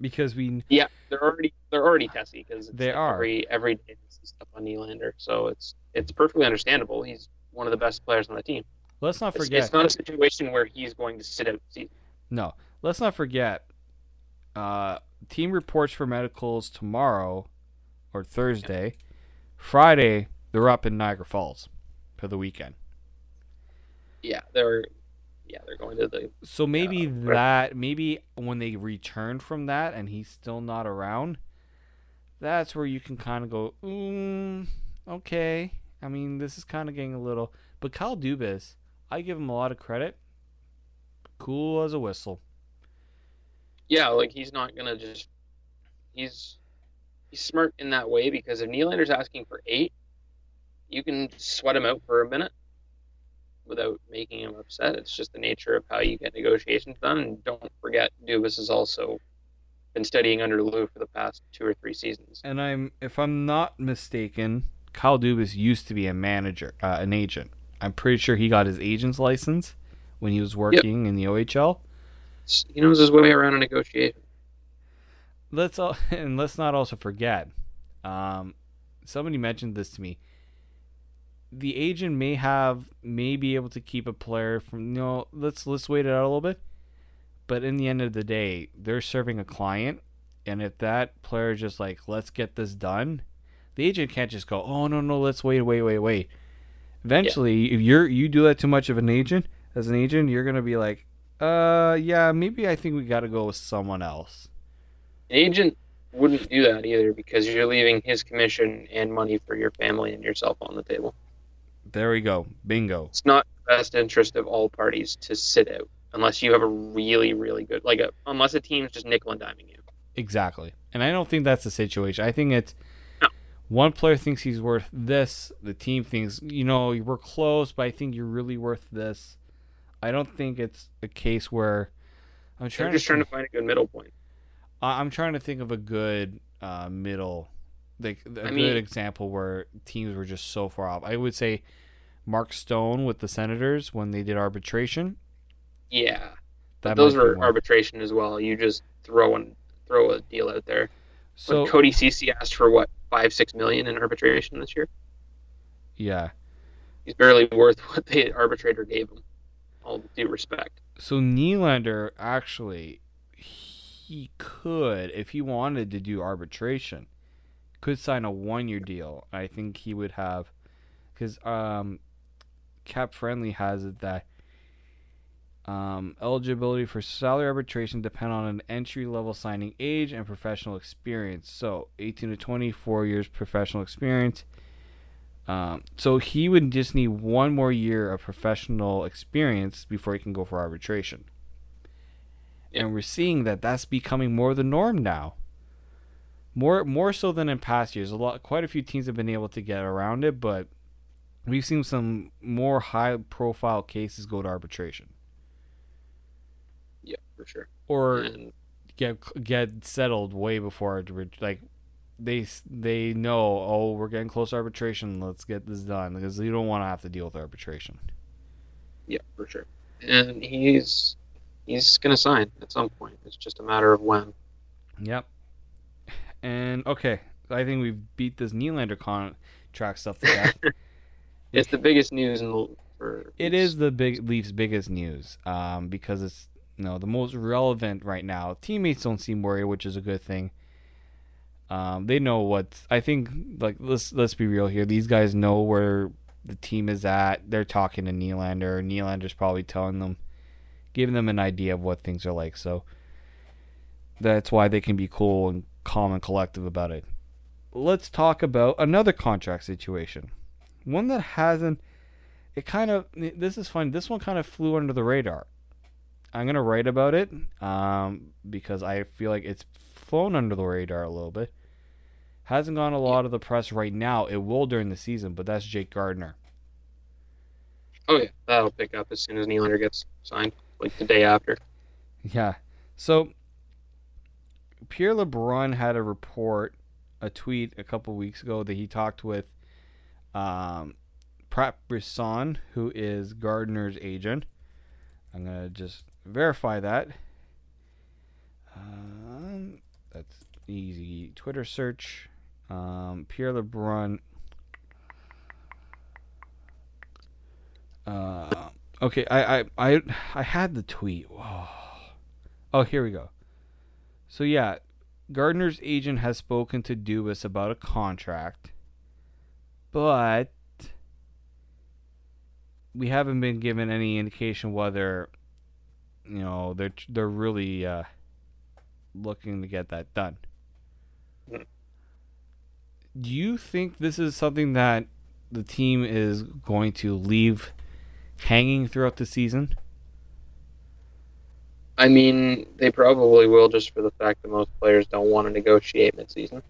because we Yeah, they're already they're already testy because They are. every every day see stuff on Nylander. So it's it's perfectly understandable. He's one of the best players on the team. let's not forget. it's not a situation where he's going to sit out season. No, let's not forget. Uh, team reports for medicals tomorrow or Thursday. Friday, they're up in Niagara Falls for the weekend. Yeah, they're yeah they're going to the So maybe right. that, maybe when they return from that and he's still not around, that's where you can kind of go, mm, okay. I mean, this is kind of getting a little. But Kyle Dubas, I give him a lot of credit. Cool as a whistle. yeah like he's not gonna just he's he's smart in that way because if Nylander's asking for eight, you can sweat him out for a minute without making him upset. It's just the nature of how you get negotiations done. And don't forget, Dubas has also been studying under Lou for the past two or three seasons. And I'm, if I'm not mistaken, Kyle Dubas used to be a manager, uh, an agent. I'm pretty sure he got his agent's license when he was working in the OHL. He knows his way around a negotiation. Let's all, <laughs> and let's not also forget. Um, somebody mentioned this to me. The agent may have may be able to keep a player from. you No, let's let's wait it out a little bit. But in the end of the day, they're serving a client, and if that player is just like, let's get this done, the agent can't just go, oh no no, let's wait wait wait wait. Eventually, if you're you do that too much of an agent as an agent, you're gonna be like, uh yeah, maybe I think we got to go with someone else. Agent wouldn't do that either because you're leaving his commission and money for your family and yourself on the table. There we go. Bingo. It's not the best interest of all parties to sit out unless you have a really, really good like a unless a team's just nickel and diming you. Exactly. And I don't think that's the situation. I think it's No. one player thinks he's worth this, the team thinks, you know, we're close, but I think you're really worth this. I don't think it's a case where I'm They're trying just to trying to find a good middle point. I- I'm trying to think of a good uh, middle like a I good mean- example where teams were just so far off. I would say Mark Stone with the Senators when they did arbitration. Yeah. But That those were arbitration as well. You just throw and throw a deal out there. So when Cody Cece asked for what five six million in arbitration this year. yeah. He's barely worth <laughs> what the arbitrator gave him. All due respect. So Nylander actually he could, if he wanted to do arbitration, could sign a one year deal. I think he would have because um Cap Friendly has it that Um, eligibility for salary arbitration depend on an entry level signing age and professional experience. So 18 to 24 years professional experience. Um, so he would just need one more year of professional experience before he can go for arbitration. And we're seeing that that's becoming more the norm now. More more so than in past years. A lot, quite a few teams have been able to get around it, but we've seen some more high profile cases go to arbitration Yeah, for sure. or And get get settled way before like they they know oh we're getting close to arbitration let's get this done because you don't want to have to deal with arbitration yeah, for sure. And he's he's gonna sign at some point. It's just a matter of when. yep and okay i think we've beat this Nylander contract stuff to death <laughs> It's the biggest news in the for it is the big Leafs biggest news um because it's you know the most relevant right now. Teammates don't seem worried which is a good thing. Um they know what i think like let's let's be real here. These guys know where the team is at. They're talking to Nylander. Nylander's probably telling them giving them an idea of what things are like. So that's why they can be cool and calm and collective about it. Let's talk about another contract situation one that hasn't it kind of this is fun this one kind of flew under the radar. I'm gonna write about it um, because i feel like it's flown under the radar a little bit. Hasn't gone a lot of the press right now. It will during the season but that's jake Gardiner. Oh yeah, that'll pick up as soon as Nylander gets signed, like the day after. yeah. So pierre lebrun had a report a tweet a couple weeks ago that he talked with um, Pat Brisson, who is Gardiner's agent. I'm gonna just verify that. Um, that's easy. Twitter search. Um, Pierre LeBrun. Uh, okay, I, I, I, I had the tweet. Whoa. Oh, here we go. So yeah, Gardiner's agent has spoken to Dubas about a contract, but we haven't been given any indication whether you know they're they're really uh, looking to get that done. Do you think this is something that the team is going to leave hanging throughout the season? I mean, they probably will just for the fact that most players don't want to negotiate midseason.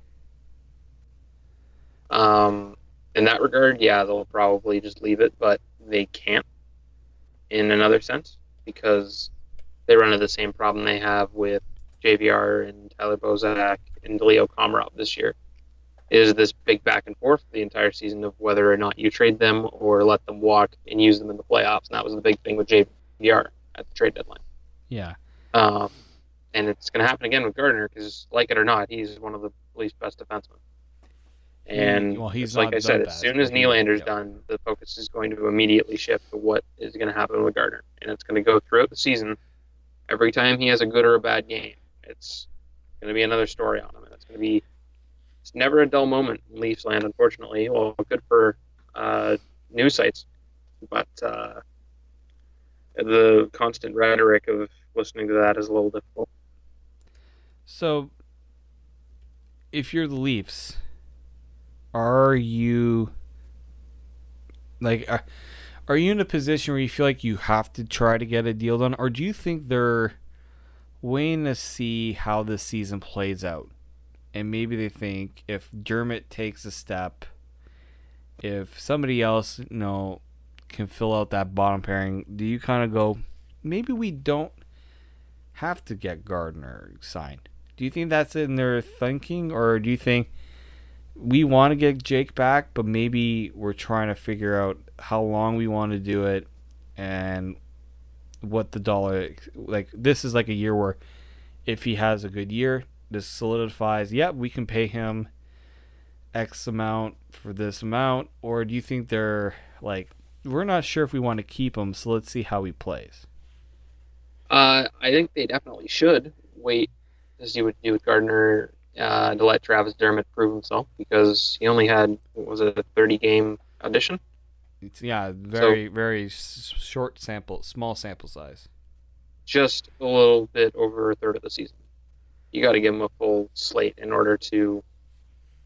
Um, in that regard, yeah, they'll probably just leave it, but they can't in another sense because they run into the same problem they have with JVR and Tyler Bozak and Leo Komarov this year. Is this big back and forth the entire season of whether or not you trade them or let them walk and use them in the playoffs? And that was the big thing with JVR at the trade deadline. Yeah. Um, and it's going to happen again with Gardiner because, like it or not, he's one of the least best defensemen. And well, he's like I said, as soon as he- Nylander's yeah. done, the focus is going to immediately shift to what is going to happen with Gardiner, and it's going to go throughout the season. Every time he has a good or a bad game, it's going to be another story on him, and it's going to be. It's never a dull moment in Leafs land, unfortunately. Well, good for uh, news sites, but uh, the constant rhetoric of listening to that is a little difficult. So, if you're the Leafs, are you like are, are you in a position where you feel like you have to try to get a deal done, or do you think they're waiting to see how this season plays out, and maybe they think if Dermott takes a step, if somebody else you know can fill out that bottom pairing, do you kind of go, maybe we don't have to get Gardiner signed? Do you think that's in their thinking, or do you think we want to get Jake back, but maybe we're trying to figure out how long we want to do it and what the dollar like? This is like a year where if he has a good year, this solidifies. Yep, we can pay him X amount for this amount, or do you think they're like we're not sure if we want to keep him, so let's see how he plays. Uh, I think they definitely should wait to see what with Gardiner uh, to let Travis Dermott prove himself because he only had what was it a 30 game audition. It's yeah, very very short sample, small sample size. just a little bit over a third of the season. You got to give him a full slate in order to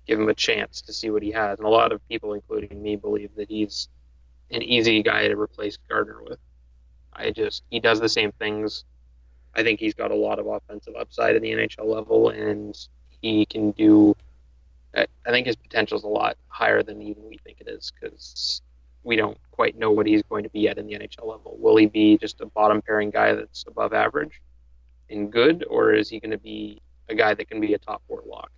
give him a chance to see what he has. And a lot of people, including me, believe that he's an easy guy to replace Gardiner with. I just he does the same things. I think he's got a lot of offensive upside at the NHL level, and he can do. I think his potential is a lot higher than even we think it is because we don't quite know what he's going to be at in the NHL level. Will he be just a bottom pairing guy that's above average and good, or is he going to be a guy that can be a top four lock?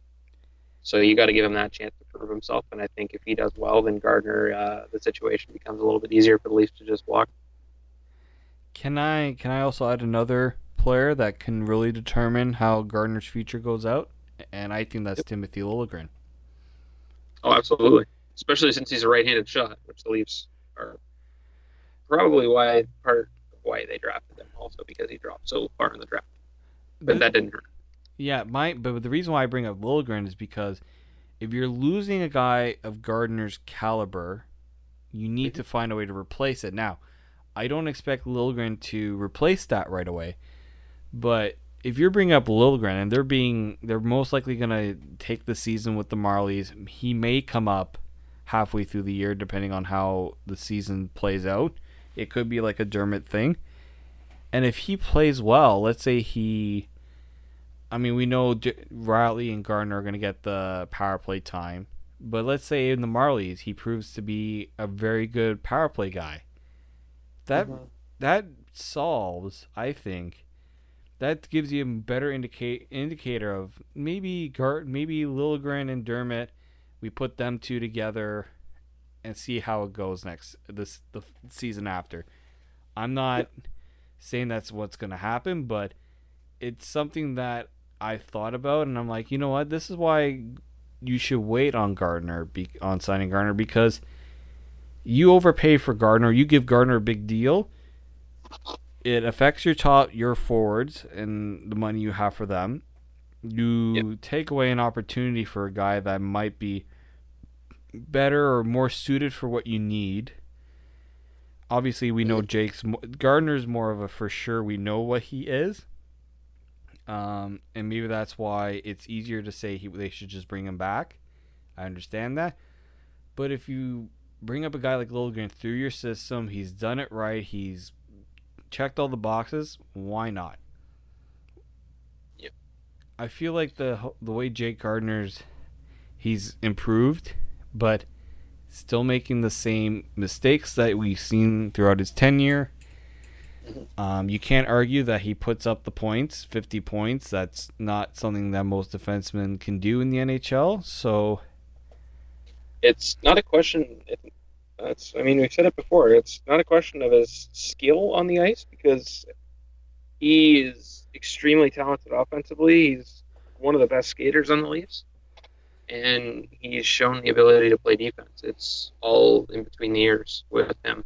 So you got to give him that chance to prove himself. And I think if he does well, then Gardiner, uh, the situation becomes a little bit easier for the Leafs to just walk. Can I can I also add another player that can really determine how Gardiner's future goes out? And I think that's yep. Timothy Liljegren. Oh, absolutely. Especially since he's a right-handed shot, which the Leafs are probably why part of why they drafted him, also because he dropped so far in the draft. But, but that didn't hurt. Yeah, my but the reason why I bring up Liljegren is because if you're losing a guy of Gardiner's caliber, you need mm-hmm. to find a way to replace it. Now, I don't expect Liljegren to replace that right away, but if you're bringing up Liljegren and they're being they're most likely going to take the season with the Marlies, he may come up halfway through the year depending on how the season plays out. It could be like a Dermott thing. And if he plays well, let's say he I mean, we know Rielly and Gardiner are going to get the power play time, but let's say in the Marlies, he proves to be a very good power play guy. That mm-hmm. that solves, I think, that gives you a better indicate indicator of maybe Gart, maybe Liljegren and Dermott. We put them two together and see how it goes next this the season after. I'm not saying that's what's going to happen, but it's something that I thought about, and I'm like, you know what? This is why you should wait on Gardiner be, on signing Gardiner because you overpay for Gardiner. You give Gardiner a big deal. It affects your top your forwards and the money you have for them. You yep. take away an opportunity for a guy that might be better or more suited for what you need. Obviously, we know Jake's Gardiner's more of a for sure. We know what he is um, and maybe that's why it's easier to say he, they should just bring him back. I understand that. But if you bring up a guy like Liljegren through your system, he's done it right, he's checked all the boxes, why not? Yep. I feel like the the way Jake Gardiner's he's improved, but still making the same mistakes that we've seen throughout his tenure. Um, you can't argue that he puts up the points, 50 points. That's not something that most defensemen can do in the NHL. So it's not a question. That's I mean we've said it before. It's not a question of his skill on the ice because he is extremely talented offensively. He's one of the best skaters on the Leafs, and he's shown the ability to play defense. It's all in between the ears with him,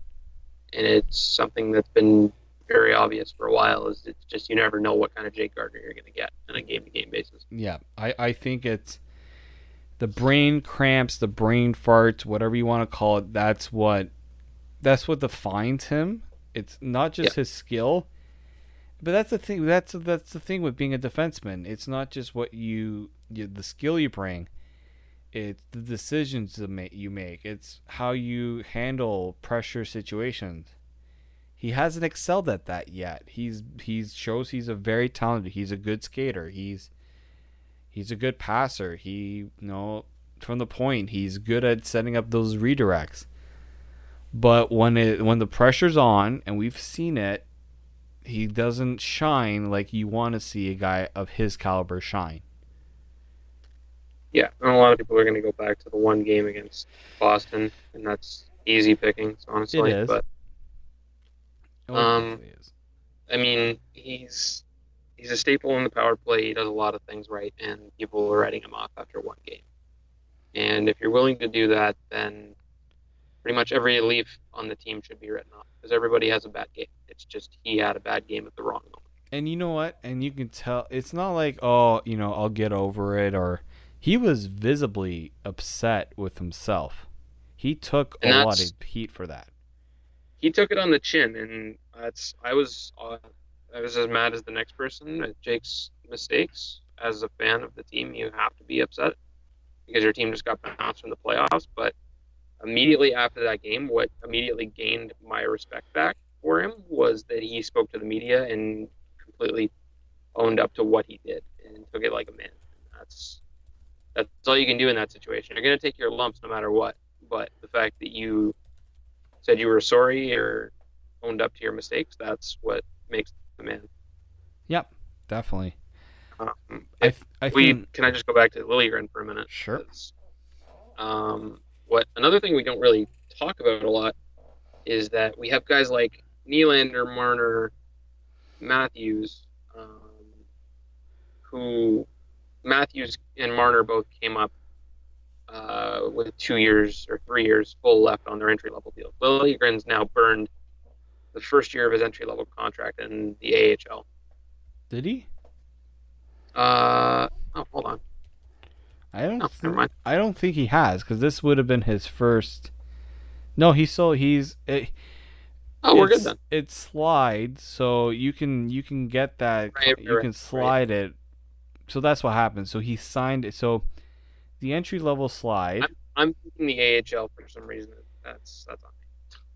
and it's something that's been very obvious for a while is it's just you never know what kind of Jake Gardiner you're going to get on a game to game basis. Yeah, I, I think it's the brain cramps, the brain farts, whatever you want to call it. That's what that's what defines him. It's not just his skill, but that's the thing. That's that's the thing with being a defenseman. It's not just what you, you the skill you bring. It's the decisions you make. It's how you handle pressure situations he hasn't excelled at that yet. He's he's shows he's a very talented. He's a good skater. He's he's a good passer. He you know from the point he's good at setting up those redirects. But when it when the pressure's on and we've seen it, he doesn't shine like you want to see a guy of his caliber shine. Yeah, and a lot of people are going to go back to the one game against Boston, and that's easy pickings, honestly. It is. But um, I mean, he's he's a staple in the power play. He does a lot of things right, and people are writing him off after one game. And if you're willing to do that, then pretty much every Leaf on the team should be written off because everybody has a bad game. It's just he had a bad game at the wrong moment. And you know what? And you can tell it's not like oh, you know, I'll get over it or he was visibly upset with himself. He took and a lot of heat for that he took it on the chin, and that's I was uh, I was as mad as the next person at Jake's mistakes. As a fan of the team, you have to be upset because your team just got bounced from the playoffs. But immediately after that game, what immediately gained my respect back for him was that he spoke to the media and completely owned up to what he did and took it like a man. That's that's all you can do in that situation. You're gonna take your lumps no matter what. But the fact that you said you were sorry or owned up to your mistakes, that's what makes man. Yep, definitely. Um, I, if th- I we think can I just go back to Liljegren for a minute? Sure. Um, what another thing we don't really talk about a lot is that we have guys like Nylander, Marner, Matthews, um, who Matthews and Marner both came up uh, with two years or three years full left on their entry level deal. Liljegren's now burned the first year of his entry level contract in the AHL. did he? Uh, oh, hold on. I don't. Oh, mind. I don't think he has because this would have been his first. No, he's so he's. It, Oh, we're good then. It slides, so you can you can get that. Right, you right, can right. slide it. So that's what happened. So he signed it. So the entry level slide. I'm thinking the AHL for some reason. That's that's on.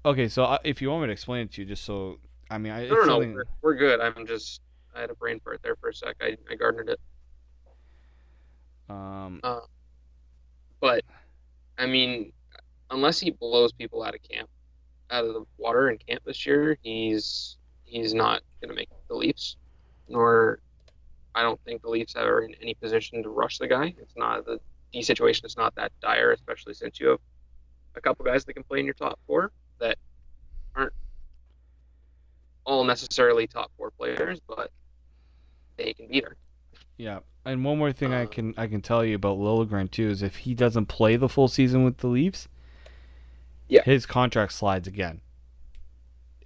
Okay, so uh, if you want me to explain it to you, just so I mean, I, No, no, no. something- We're, we're good. I'm just I had a brain fart there for a sec. I, I garnered it. um, But I mean, unless he blows people out of camp, out of the water in camp this year, he's he's not gonna make the Leafs. Nor, I don't think the Leafs are in any position to rush the guy. It's not the D situation is not that dire, especially since you have a couple guys that can play in your top four that aren't all necessarily top four players, but they can be there. Yeah, and one more thing I Uh, can I can tell you about Liljegren too is if he doesn't play the full season with the Leafs, Yeah. his contract slides again.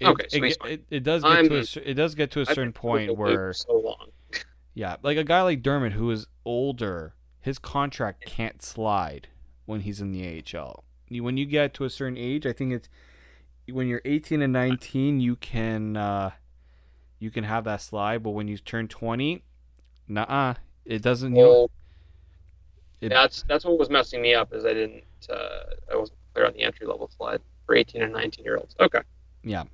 It, Okay, so it, he's ge- fine. it, it does get to I'm- a it does get to a certain point where so long. <laughs> yeah, like a guy like Dermott who is older, his contract can't slide when he's in the AHL. When you get to a certain age, I think it's when you're 18 and 19, you can uh, you can have that slide, but when you turn 20, nah, it doesn't. You know, Well, It- that's that's what was messing me up is I didn't uh, I wasn't clear on the entry level slide for 18 and 19 year olds. Okay, yeah.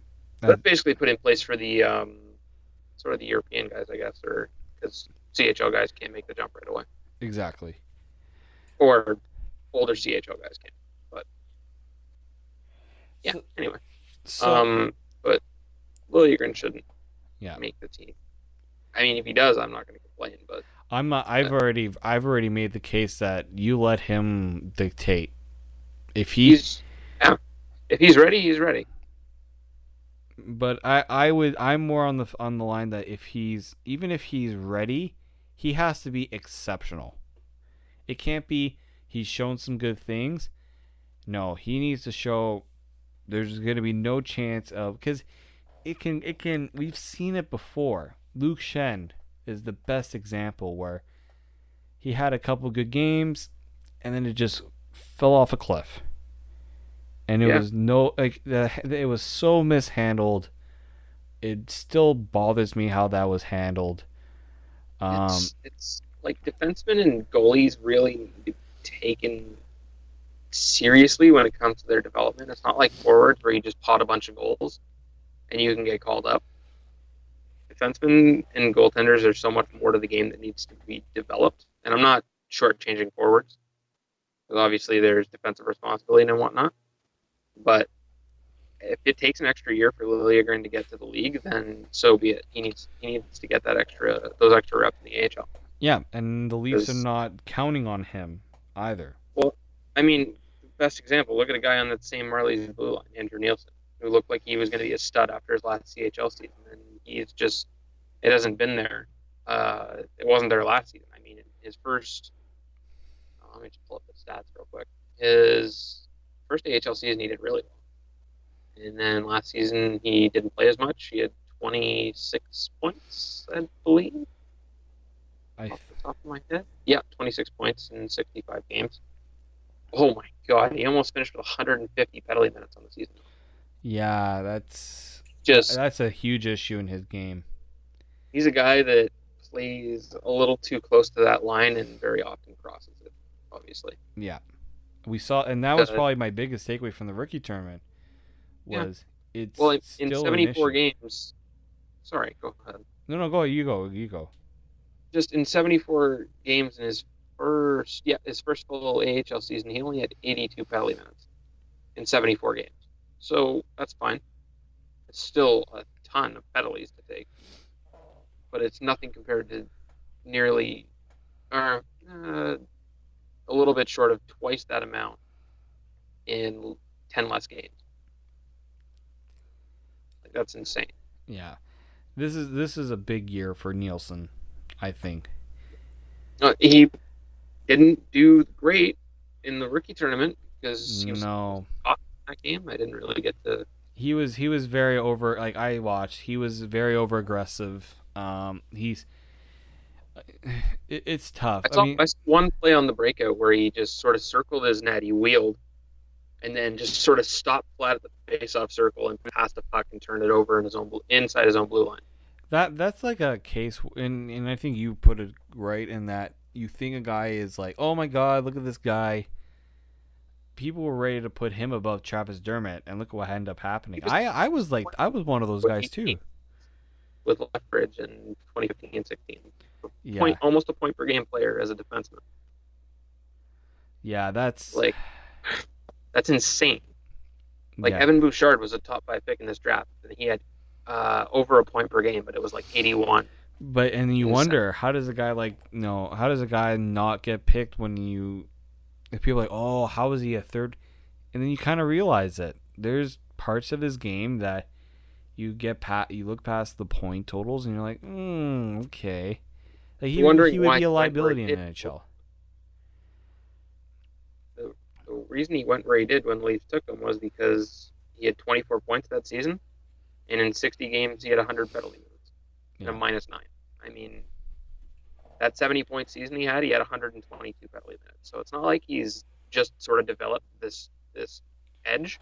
that's basically put in place for the um, sort of the European guys, I guess, or because CHL guys can't make the jump right away, Exactly. or older CHL guys can. Yeah, anyway, So um, but Liljegren shouldn't yeah, make the team. I mean, if he does, I'm not going to complain. But I'm. I've already. I've already made the case that you let him dictate. If he, he's yeah, if he's ready, he's ready. but I, I would. I'm more on the on the line that if he's even if he's ready, he has to be exceptional. It can't be he's shown some good things. No, he needs to show. There's going to be no chance of because it can. It can. We've seen it before. Luke Schenn is the best example where he had a couple good games, and then it just fell off a cliff. And it Yeah. was no like the, it was so mishandled. It still bothers me how that was handled. Um, it's, it's like defensemen and goalies really taken seriously when it comes to their development. It's not like forwards where you just pot a bunch of goals and you can get called up. Defensemen and goaltenders are so much more to the game that needs to be developed. And I'm not shortchanging forwards because obviously there's defensive responsibility and whatnot. But if it takes an extra year for Liljegren to get to the league, then so be it. He needs he needs to get that extra those extra reps in the AHL. yeah, and the Leafs are not counting on him either. Well, I mean, best example, look at a guy on that same Marlies blue line, Andrew Nielsen, who looked like he was going to be a stud after his last CHL season, and he's just it hasn't been there. Uh, it wasn't there last season. I mean, his first. oh, let me just pull up the stats real quick. His first AHL season, he did really well, and then last season he didn't play as much. He had 26 points, I believe I off the top of my head. Yeah, 26 points in 65 games. Oh my god, he almost finished with 150 penalty minutes on the season. yeah, that's Just that's a huge issue in his game. he's a guy that plays a little too close to that line and very often crosses it. Obviously, Yeah, we saw, and that was Uh, probably my biggest takeaway from the rookie tournament. Yeah. Was it's well, in, in still 74 games. Sorry, go ahead. No, no, go. You go. You go. Just in 74 games in his first, yeah, his first full AHL season, he only had 82 penalty minutes in 74 games. So that's fine. It's still a ton of penalties to take, but it's nothing compared to nearly, or uh, a little bit short of twice that amount in 10 less games. Like that's insane. Yeah, this is this is a big year for Nielsen, I think. Uh, he didn't do great in the rookie tournament because he was No, in that game. I didn't really get to. he was he was very over. Like I watched, he was very over aggressive. Um, he's <sighs> it, it's tough. I saw, I mean, I saw one play on the breakout where he just sort of circled his net, he wheeled, and then just sort of stopped flat at the face-off circle and passed the puck and turned it over in his own inside his own blue line. That that's like a case, and and I think you put it right in that you think a guy is like, oh my god, look at this guy. People were ready to put him above Travis Dermott, and look what ended up happening. I I was like, I was one of those guys too. with Lethbridge in 2015 and 16. Yeah, Point, almost a point per game player as a defenseman. yeah, that's Like, that's insane. Like yeah. Evan Bouchard was a top five pick in this draft, and he had uh, over a point per game, but it was like 81. But and you wonder how does a guy like you no how does a guy not get picked when you if people are like oh how is he a third? And then you kind of realize it. There's parts of his game that you get pat you look past the point totals and you're like mm, okay. Like he, wondering he would why be a he went where liability in the. NHL The reason he went where he did when the Leafs took him was because he had 24 points that season, and in 60 games he had 100 penalty minutes and a minus nine. I mean, that 70 point season he had, he had 122 penalty minutes. So it's not like he's just sort of developed this this edge.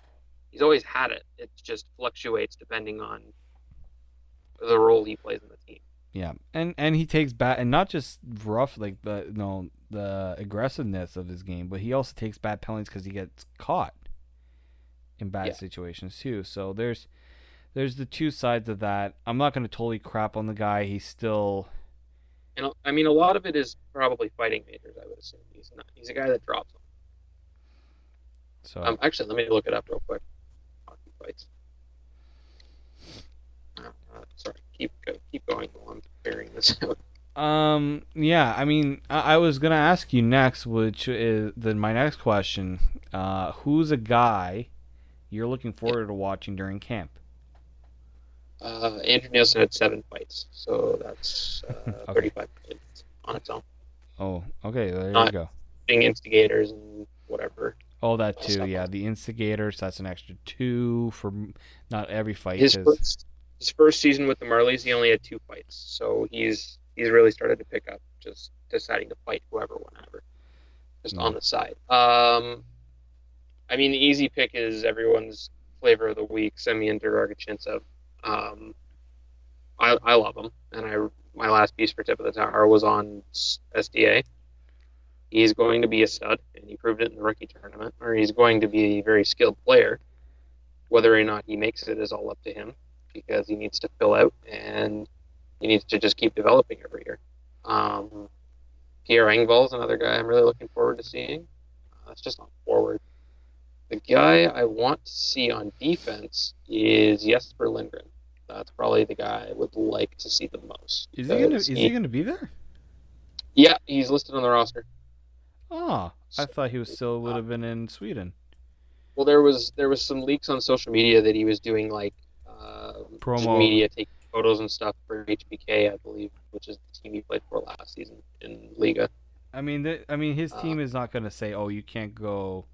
He's always had it. It just fluctuates depending on the role he plays in the team. Yeah, and and he takes bad and not just rough like the no the aggressiveness of his game, but he also takes bad penalties because he gets caught in bad Yeah. situations too. So there's there's the two sides of that. I'm not going to totally crap on the guy. He's still And I mean, a lot of it is probably fighting majors. I would assume he's not. He's a guy that drops them. so Um, actually, let me look it up real quick. Hockey fights. Uh, uh, sorry, keep keep going while I'm figuring this out. Um. Yeah. I mean, I, I was gonna ask you next, which is then my next question. Uh, who's a guy you're looking forward to watching during camp? Uh, Andrew Nielsen had seven fights, so that's uh, <laughs> Okay. 35 points on its own. Oh, okay. There you Not- go. Being instigators and whatever. Oh, that too. Yeah, the instigators. That's an extra two for not every fight. His 'cause- first his first season with the Marlies, he only had two fights, so he's he's really started to pick up, just deciding to fight whoever, whenever, just Hmm. on the side. Um, I mean, the easy pick is everyone's flavor of the week, Semyon Der-Arguchintsev. Um, I I love him, and I my last piece for tip of the tower was on SDA. He's going to be a stud, and he proved it in the rookie tournament. Or he's going to be a very skilled player. Whether or not he makes it is all up to him because he needs to fill out and he needs to just keep developing every year. Um, Pierre Engvall is another guy I'm really looking forward to seeing. Uh, that's just on forward. The guy I want to see on defense is Jesper Lindgren. That's probably the guy I would like to see the most. Is he gonna? Is he gonna be there? Yeah, he's listed on the roster. Oh, I thought he was still would have been in Sweden. Well, there was there was some leaks on social media that he was doing like uh, Promo. media, taking photos and stuff for HPK, I believe, which is the team he played for last season in Liiga. I mean, th- I mean, his Uh, team is not gonna say, "Oh, you can't go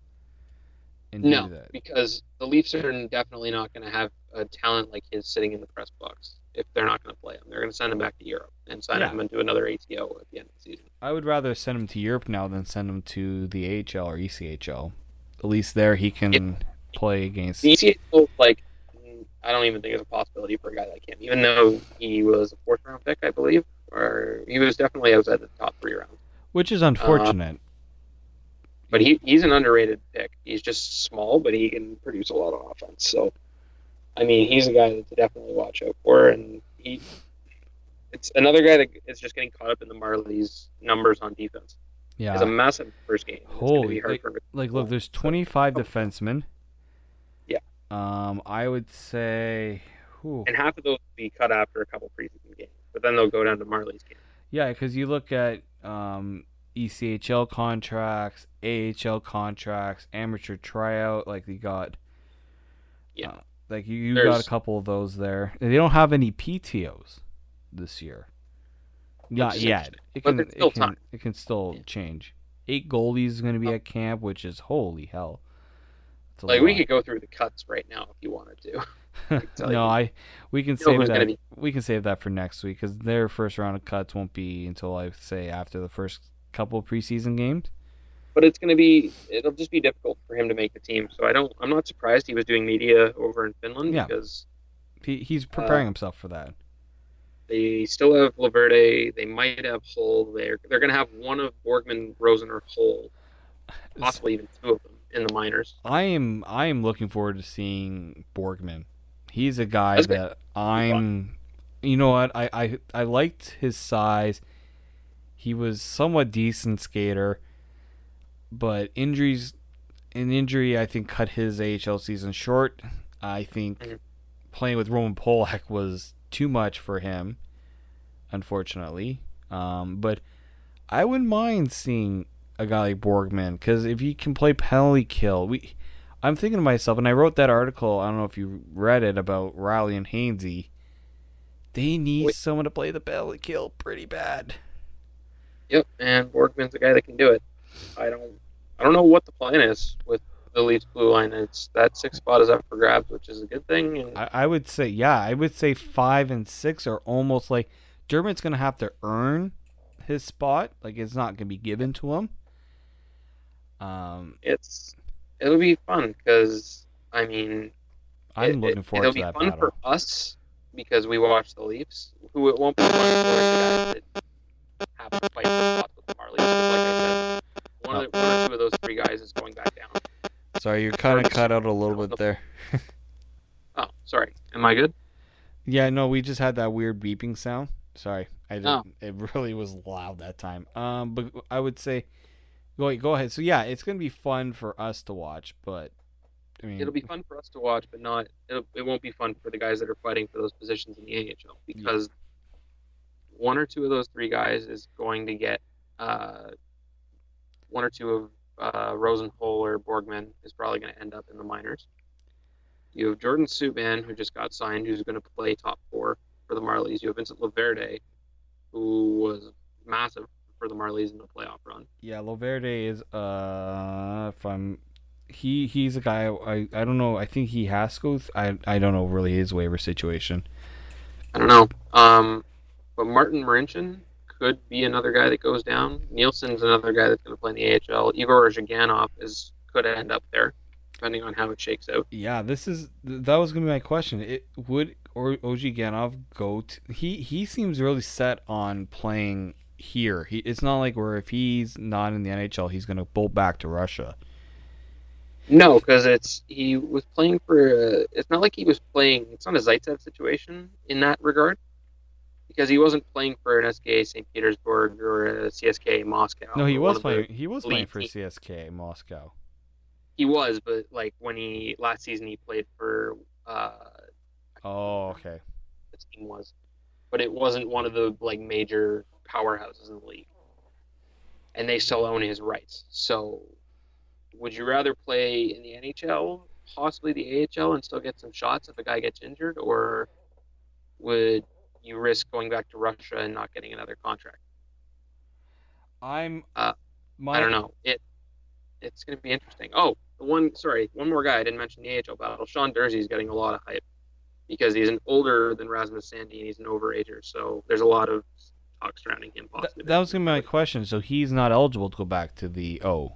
No, do that." because the Leafs are definitely not going to have a talent like his sitting in the press box if they're not going to play him. They're going to send him back to Europe and sign Yeah. him into another ATO at the end of the season. I would rather send him to Europe now than send him to the AHL or ECHL. At least there he can play against. The ATO, like, mm, I don't even think it's a possibility for a guy like him, even though he was a fourth round pick, I believe, or he was definitely outside the top three rounds. Which is unfortunate. But he, he's an underrated pick. He's just small, but he can produce a lot of offense. So, I mean, he's a guy to definitely watch out for, and he. It's another guy that is just getting caught up in the Marlies' numbers on defense. yeah. It's a massive first game. It's Holy, be hard like, like, look, there's 25 defensemen. Yeah. Um, I would say, whew, and half of those will be cut after a couple preseason games, but then they'll go down to Marlies' game. yeah, because you look at um ECHL contracts, AHL contracts, amateur tryout, like you got. Yeah. uh, like you, you got a couple of those there. They don't have any PTOs this year. Not yet. It can, there's still it can, time. it can still Yeah. change. Eight goalies is going to be Oh. at camp, which is holy hell. Like we lot. could go through the cuts right now if you wanted to. <laughs> <laughs> no, you. I we can know save that. be- We can save that for next week because their first round of cuts won't be until I say after the first couple of preseason games. But it's going to be it'll just be difficult for him to make the team. So I don't I'm not surprised he was doing media over in Finland Yeah. because He, he's Uh, preparing himself for that. they still have LoVerde. They might have Holl. They're they're going to have one of Borgman, Rosen, or Holl, possibly even two of them in the minors. I am I am looking forward to seeing Borgman. He's a guy That's that I'm. You know what? I, I I liked his size. He was somewhat decent skater, but injuries, an injury I think cut his AHL season short. I think Mhm. playing with Roman Polak was too much for him, unfortunately. Um, but I wouldn't mind seeing a guy like Borgman because if he can play penalty kill, we. I'm thinking to myself, and I wrote that article. I don't know if you read it about Rielly and Hainsey. They need Wait. someone to play the penalty kill pretty bad. Yep, and Borgman's the guy that can do it. I don't I don't know what the plan is with the Leafs blue line. It's that six spot is up for grabs, which is a good thing. And I, I would say, yeah, I would say five and six are almost like Dermott's gonna have to earn his spot. Like it's not gonna be given to him. Um, it's it'll be fun because I mean I'm it, looking forward to it, forward it'll be that fun battle. for us because we watch the Leafs. Who it won't be fun for the guys that of, one of those three guys is going back down. Sorry, you're kind of cut out a little bit there. <laughs> Oh, sorry. Am I good? Yeah, no, we just had that weird beeping sound. Sorry, I didn't. Oh. <laughs> It really was loud that time. Um, but I would say, go go ahead. So yeah, it's gonna be fun for us to watch, but I mean, It'll be fun for us to watch, but not. It'll, it won't be fun for the guys that are fighting for those positions in the AHL because one or two of those three guys is going to get uh, one or two of uh, Rosenhol or Borgman is probably going to end up in the minors. You have Jordan Subban, who just got signed, who's going to play top four for the Marlies. You have Vincent LoVerde, who was massive for the Marlies in the playoff run. Yeah, LoVerde is uh if I'm he he's a guy I I don't know, I think he has to go th- I I don't know really his waiver situation. I don't know. Um, but Martin Marincin could be another guy that goes down. Nielsen's another guy that's going to play in the AHL. Igor Ozhiganov is could end up there, depending on how it shakes out. Yeah, this is that was gonna be my question. It would or OG Ganov go to he he seems really set on playing here. He it's not like where if he's not in the NHL he's gonna bolt back to Russia. No, because it's he was playing for. Uh, it's not like he was playing. It's not a Zaitsev situation in that regard, because he wasn't playing for an SKA St. Petersburg or a CSKA Moscow. No, he was one of the- playing he was playing for. CSKA Moscow. He was, but like when he last season he played for. Uh, Oh, okay. the team was, but it wasn't one of the like major powerhouses in the league, and they still own his rights. So, would you rather play in the NHL, possibly the AHL, and still get some shots if a guy gets injured, or would you risk going back to Russia and not getting another contract? I'm Uh, my I don't know. It it's going to be interesting. Oh, the one sorry, one more guy I didn't mention the AHL battle. Sean Durzi is getting a lot of hype because he's an older than Rasmus Sandin and he's an overager. So there's a lot of talk surrounding him. Th- that was gonna be my question. So he's not eligible to go back to the O.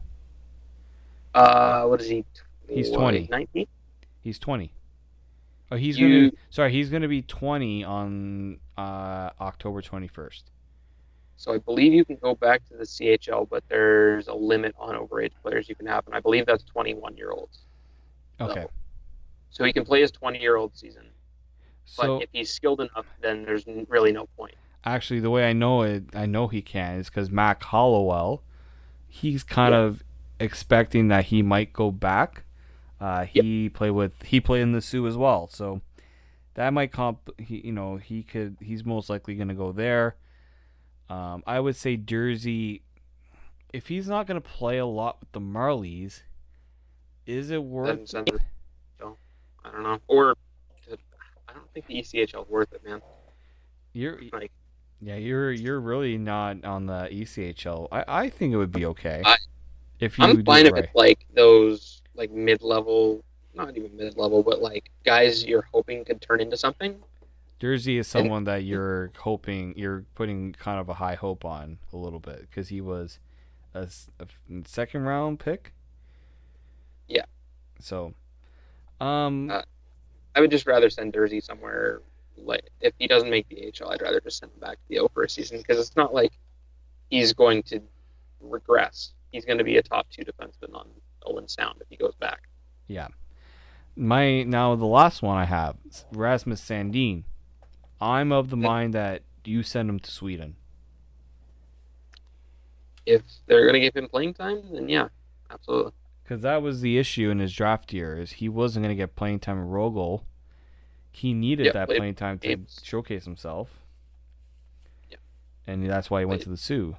Uh, what is he? He's What, 20. 19? He's twenty. Oh, he's You- gonna. Sorry, he's gonna be 20 on uh, October 21st. So I believe you can go back to the CHL, but there's a limit on overage players you can have, and I believe that's 21 year olds. Okay. So, so he can play his 20 year old season, but So if he's skilled enough, then there's really no point. actually, the way I know it, I know he can, is because Mac Hollowell, he's kind Yeah. of expecting that he might go back. Uh, Yep. he played with he played in the Soo as well, so that might comp. He, you know, he could. He's most likely gonna go there. Um, I would say Durzi. If he's not gonna play a lot with the Marlies, is it worth? so, I don't know. Or I don't think the ECHL is worth it, man. You're Like yeah, you're you're really not on the ECHL. I, I think it would be okay I- if you I'm fine if right. it's like those like mid level, not even mid level, but like guys you're hoping could turn into something. Durzi is someone that you're hoping you're putting kind of a high hope on a little bit because he was a second round pick. Yeah. So, um, Uh, I would just rather send Durzi somewhere. Like if he doesn't make the HL, I'd rather just send him back to the O for a season because it's not like he's going to regress. He's going to be a top two defenseman on Owen Sound if he goes back. yeah. My now the last one I have Rasmus Sandin. I'm of the Yeah. mind that you send him to Sweden. If they're going to give him playing time, then yeah, absolutely. Because that was the issue in his draft year is he wasn't going to get playing time in Rögle. He needed Yeah, that playing time to games. showcase himself. Yeah. And that's why he went Played- to the Soo.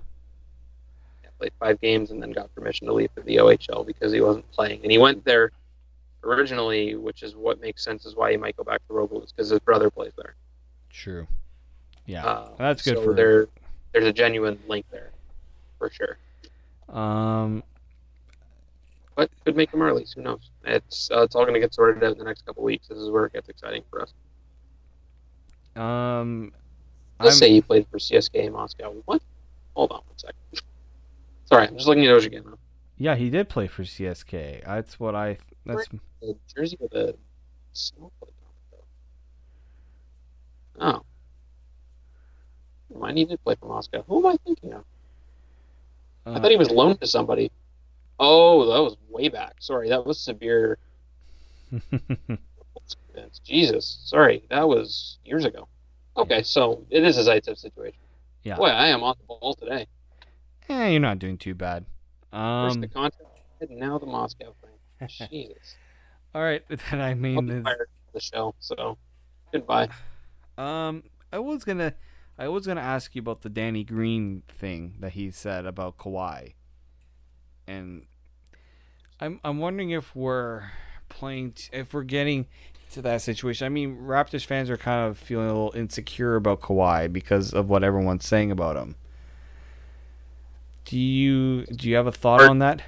Played five games and then got permission to leave for the OHL because he wasn't playing. And he went there originally, which is what makes sense is why he might go back to is because his brother plays there. True. Yeah. Uh, that's good so for there. There's a genuine link there, for sure. um But could make the Marlies. Who knows? It's uh, it's all going to get sorted out in the next couple weeks. This is where it gets exciting for us. um Let's I'm- say he played for CSKA Moscow. What? Hold on one second. Sorry, I'm just looking at OJ again. yeah, he did play for CSKA. That's what I that's The jersey with a snowflake on it. Oh. Never mind, he play for Moscow. Who am I thinking of? I uh, thought he was loaned to somebody. Oh, that was way back. Sorry, that was severe. <laughs> Jesus, sorry, that was years ago. Okay, so it is a Zaitsev situation. Yeah. Boy, I am on the ball today. Eh, you're not doing too bad. First Um the contract, and now the Moscow thing. Jesus. <laughs> all right, <laughs> then I mean fired the show, so goodbye. Um, I was gonna, I was gonna ask you about the Danny Green thing that he said about Kawhi, and I'm I'm wondering if we're playing, t- if we're getting to that situation. I mean, Raptors fans are kind of feeling a little insecure about Kawhi because of what everyone's saying about him. Do you do you have a thought on that?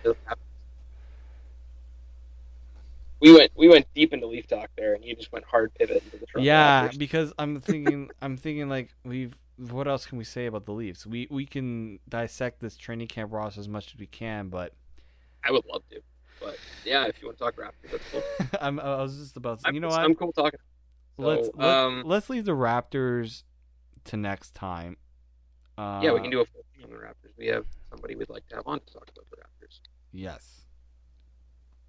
We went we went deep into Leaf talk there, and you just went hard pivot into the Toronto Yeah, Raptors. because I'm <laughs> thinking, I'm thinking like we've. What else can we say about the Leafs? We we can dissect this training camp roster as much as we can, but I would love to, but yeah, if you want to talk Raptors, that's cool. <laughs> I'm, I was just about to say, you know what? I'm cool talking. So, let's let, um, let's leave the Raptors to next time. Uh, yeah, we can do a full thing on the Raptors. We have somebody we'd like to have on to talk about the Raptors. Yes,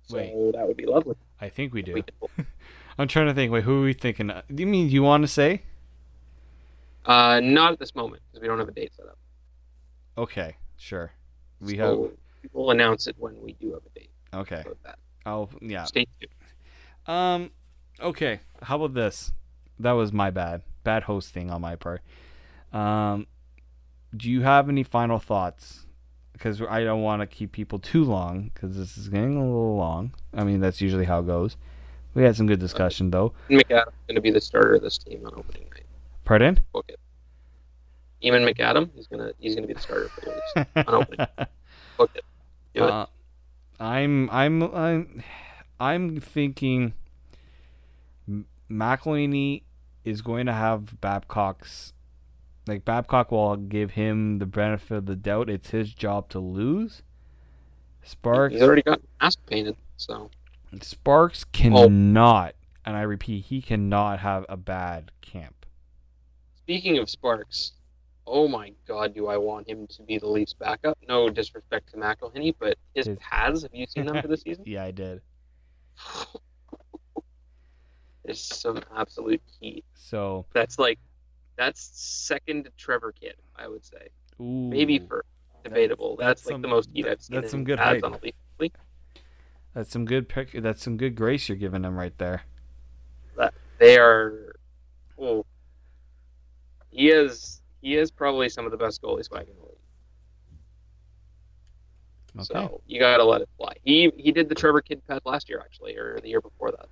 So Wait. that would be lovely. I think we do. we <laughs> I'm trying to think. Wait, who are we thinking? of? Do you mean you want to say? Uh, not at this moment because we don't have a date set up. Okay, sure. We so we'll announce it when we do have a date. Okay. I'll yeah. Stay tuned. Um, okay. How about this? That was my bad. Bad hosting on my part. Um, do you have any final thoughts? Because I don't want to keep people too long because this is getting a little long. I mean, that's usually how it goes. We had some good discussion though. McAdam's going to be the starter of this team on opening night. Pardon? Book it. Eamon McAdam, he's gonna he's gonna be the starter for the Leafs on opening. Book <laughs> it. Do it. Uh, I'm I'm I'm I'm thinking M- McElhinney is going to have Babcock's like Babcock will give him the benefit of the doubt. It's his job to lose. Sparks He's already got mask painted, so Sparks oh. cannot And I repeat, he cannot have a bad camp. Speaking of Sparks, oh my God, do I want him to be the Leafs' backup? No disrespect to McElhinney, but his, His- pads, have you seen them for the <laughs> season? Yeah, I did. <laughs> There's some absolute heat. So, That's like, that's second to Trevor Kidd, I would say. ooh, Maybe first. Debatable. that's That's, like some- the most heat I've seen. that's some good hype. on a League. that's some good pick. That's some good grace you're giving him right there. They are. Oh, he is. He is probably some of the best goalies swag in the league. Okay. So you gotta let it fly. He he did the Trevor Kidd pad last year actually, or the year before that.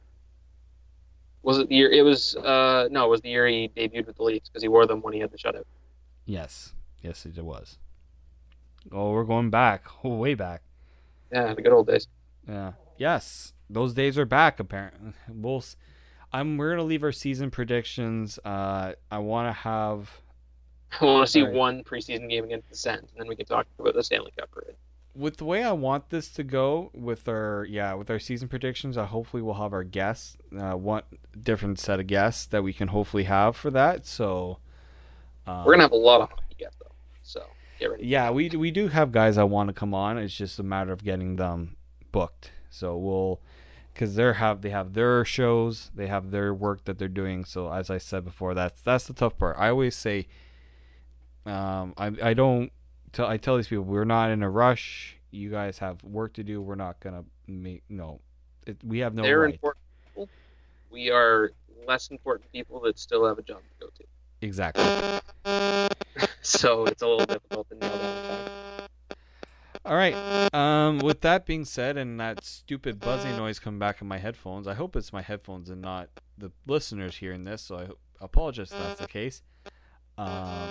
Was it the year? It was uh no, it was the year he debuted with the Leafs because he wore them when he had the shutout. Yes, yes, it was. Oh, we're going back, oh, way back. Yeah, the good old days. Yeah. Yes, those days are back. Apparently, we'll. I'm. We're gonna leave our season predictions. Uh, I want to have <laughs> I want to see one preseason game against the Sens, and then we can talk about the Stanley Cup parade. With the way I want this to go with our yeah with our season predictions. I hopefully we'll have our guests. Uh, one different set of guests that we can hopefully have for that. So. Um, We're gonna have a lot of hockey yet though, so get ready. Yeah, we we do have guys I want to come on. It's just a matter of getting them booked. So we'll because they have they have their shows, they have their work that they're doing. So as I said before, that's that's the tough part. I always say, um, I I don't tell I tell these people we're not in a rush. You guys have work to do. We're not gonna make no. It, we have no They're right. important people. We are less important people that still have a job to go to. Exactly. <laughs> So it's a little difficult to nail down. All right. Um, with that being said, and that stupid buzzing noise coming back in my headphones, I hope it's my headphones and not the listeners hearing this. So I apologize if that's the case. Um,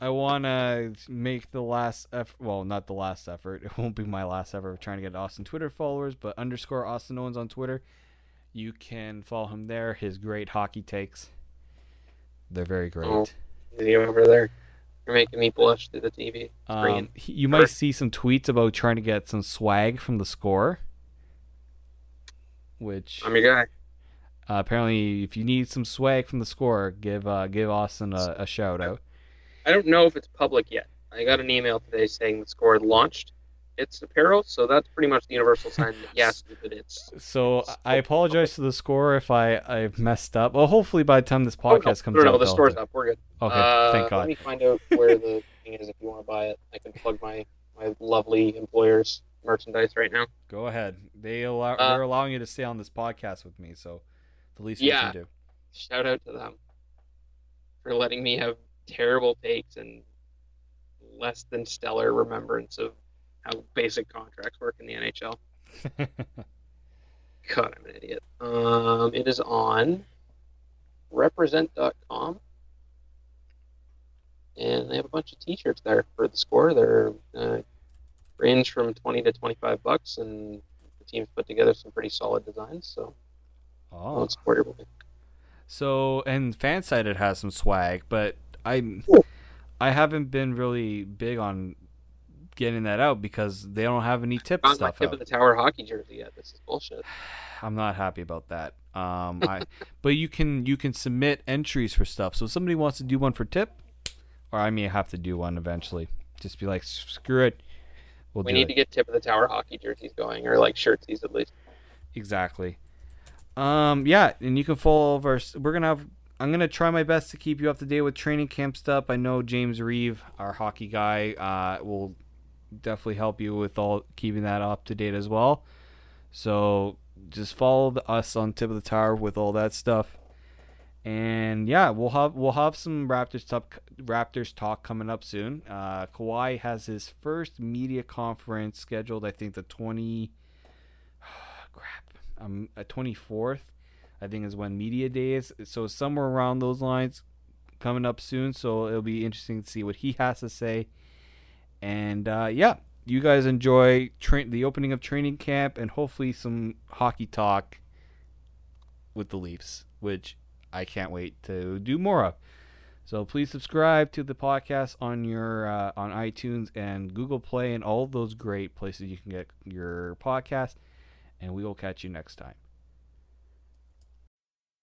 I want to make the last effort. Well, not the last effort. <laughs> It won't be my last effort of trying to get Austin Twitter followers, but underscore Austin Owens on Twitter. You can follow him there. His great hockey takes. They're very great. Oh. See over there. You're making me blush through the TV. Um, he- you might see some tweets about trying to get some swag from the score. Which I'm your guy. uh, apparently, if you need some swag from the score, give uh, give Austin a, a shout out. I don't know if it's public yet. I got an email today saying the score had launched its apparel, so that's pretty much the universal <laughs> sign that yes, that it's. So I apologize to the score if I I've messed up. Well, hopefully by the time this Oh, no, podcast comes no, no, out, the they'll store's up. We're good. Okay, Uh, thank God. Let me find out where the <laughs> thing is if you want to buy it. I can plug my my lovely employer's merchandise right now. Go ahead. They allow Uh, they're allowing you to stay on this podcast with me, so the least Yeah. we can do. Shout out to them for letting me have terrible takes and less than stellar remembrance of how basic contracts work in the NHL. <laughs> God, I'm an idiot. Um, it is on represent.com. And they have a bunch of t-shirts there for the score. They're uh, range from 20 to 25 bucks and the team's put together some pretty solid designs, so oh. support your boy. So and Fansided has some swag, but I Cool. I haven't been really big on getting that out because they don't have any tip Not my stuff tip out. of the tower hockey jersey yet. This is bullshit. <sighs> I'm not happy about that. Um, I <laughs> but you can you can submit entries for stuff. So if somebody wants to do one for tip, or I may have to do one eventually. Just be like, screw it. We'll we do need it. to get tip of the tower hockey jerseys going, or like shirtsies at least. Exactly. Um, yeah, and you can follow over. We're gonna have. I'm gonna try my best to keep you up to date with training camp stuff. I know James Reeve, our hockey guy, uh, will definitely help you with all keeping that up to date as well. So just follow us on Tip of the Tower with all that stuff. And yeah, we'll have we'll have some Raptors talk Raptors talk coming up soon. Uh, Kawhi has his first media conference scheduled. I think the twenty. <sighs> crap. Um, at twenty fourth, I think is when media day is. So somewhere around those lines, coming up soon. So it'll be interesting to see what he has to say. And uh, yeah, you guys enjoy tra- the opening of training camp and hopefully some hockey talk with the Leafs, which I can't wait to do more of. So please subscribe to the podcast on your uh, on iTunes and Google Play and all those great places you can get your podcast. And we will catch you next time.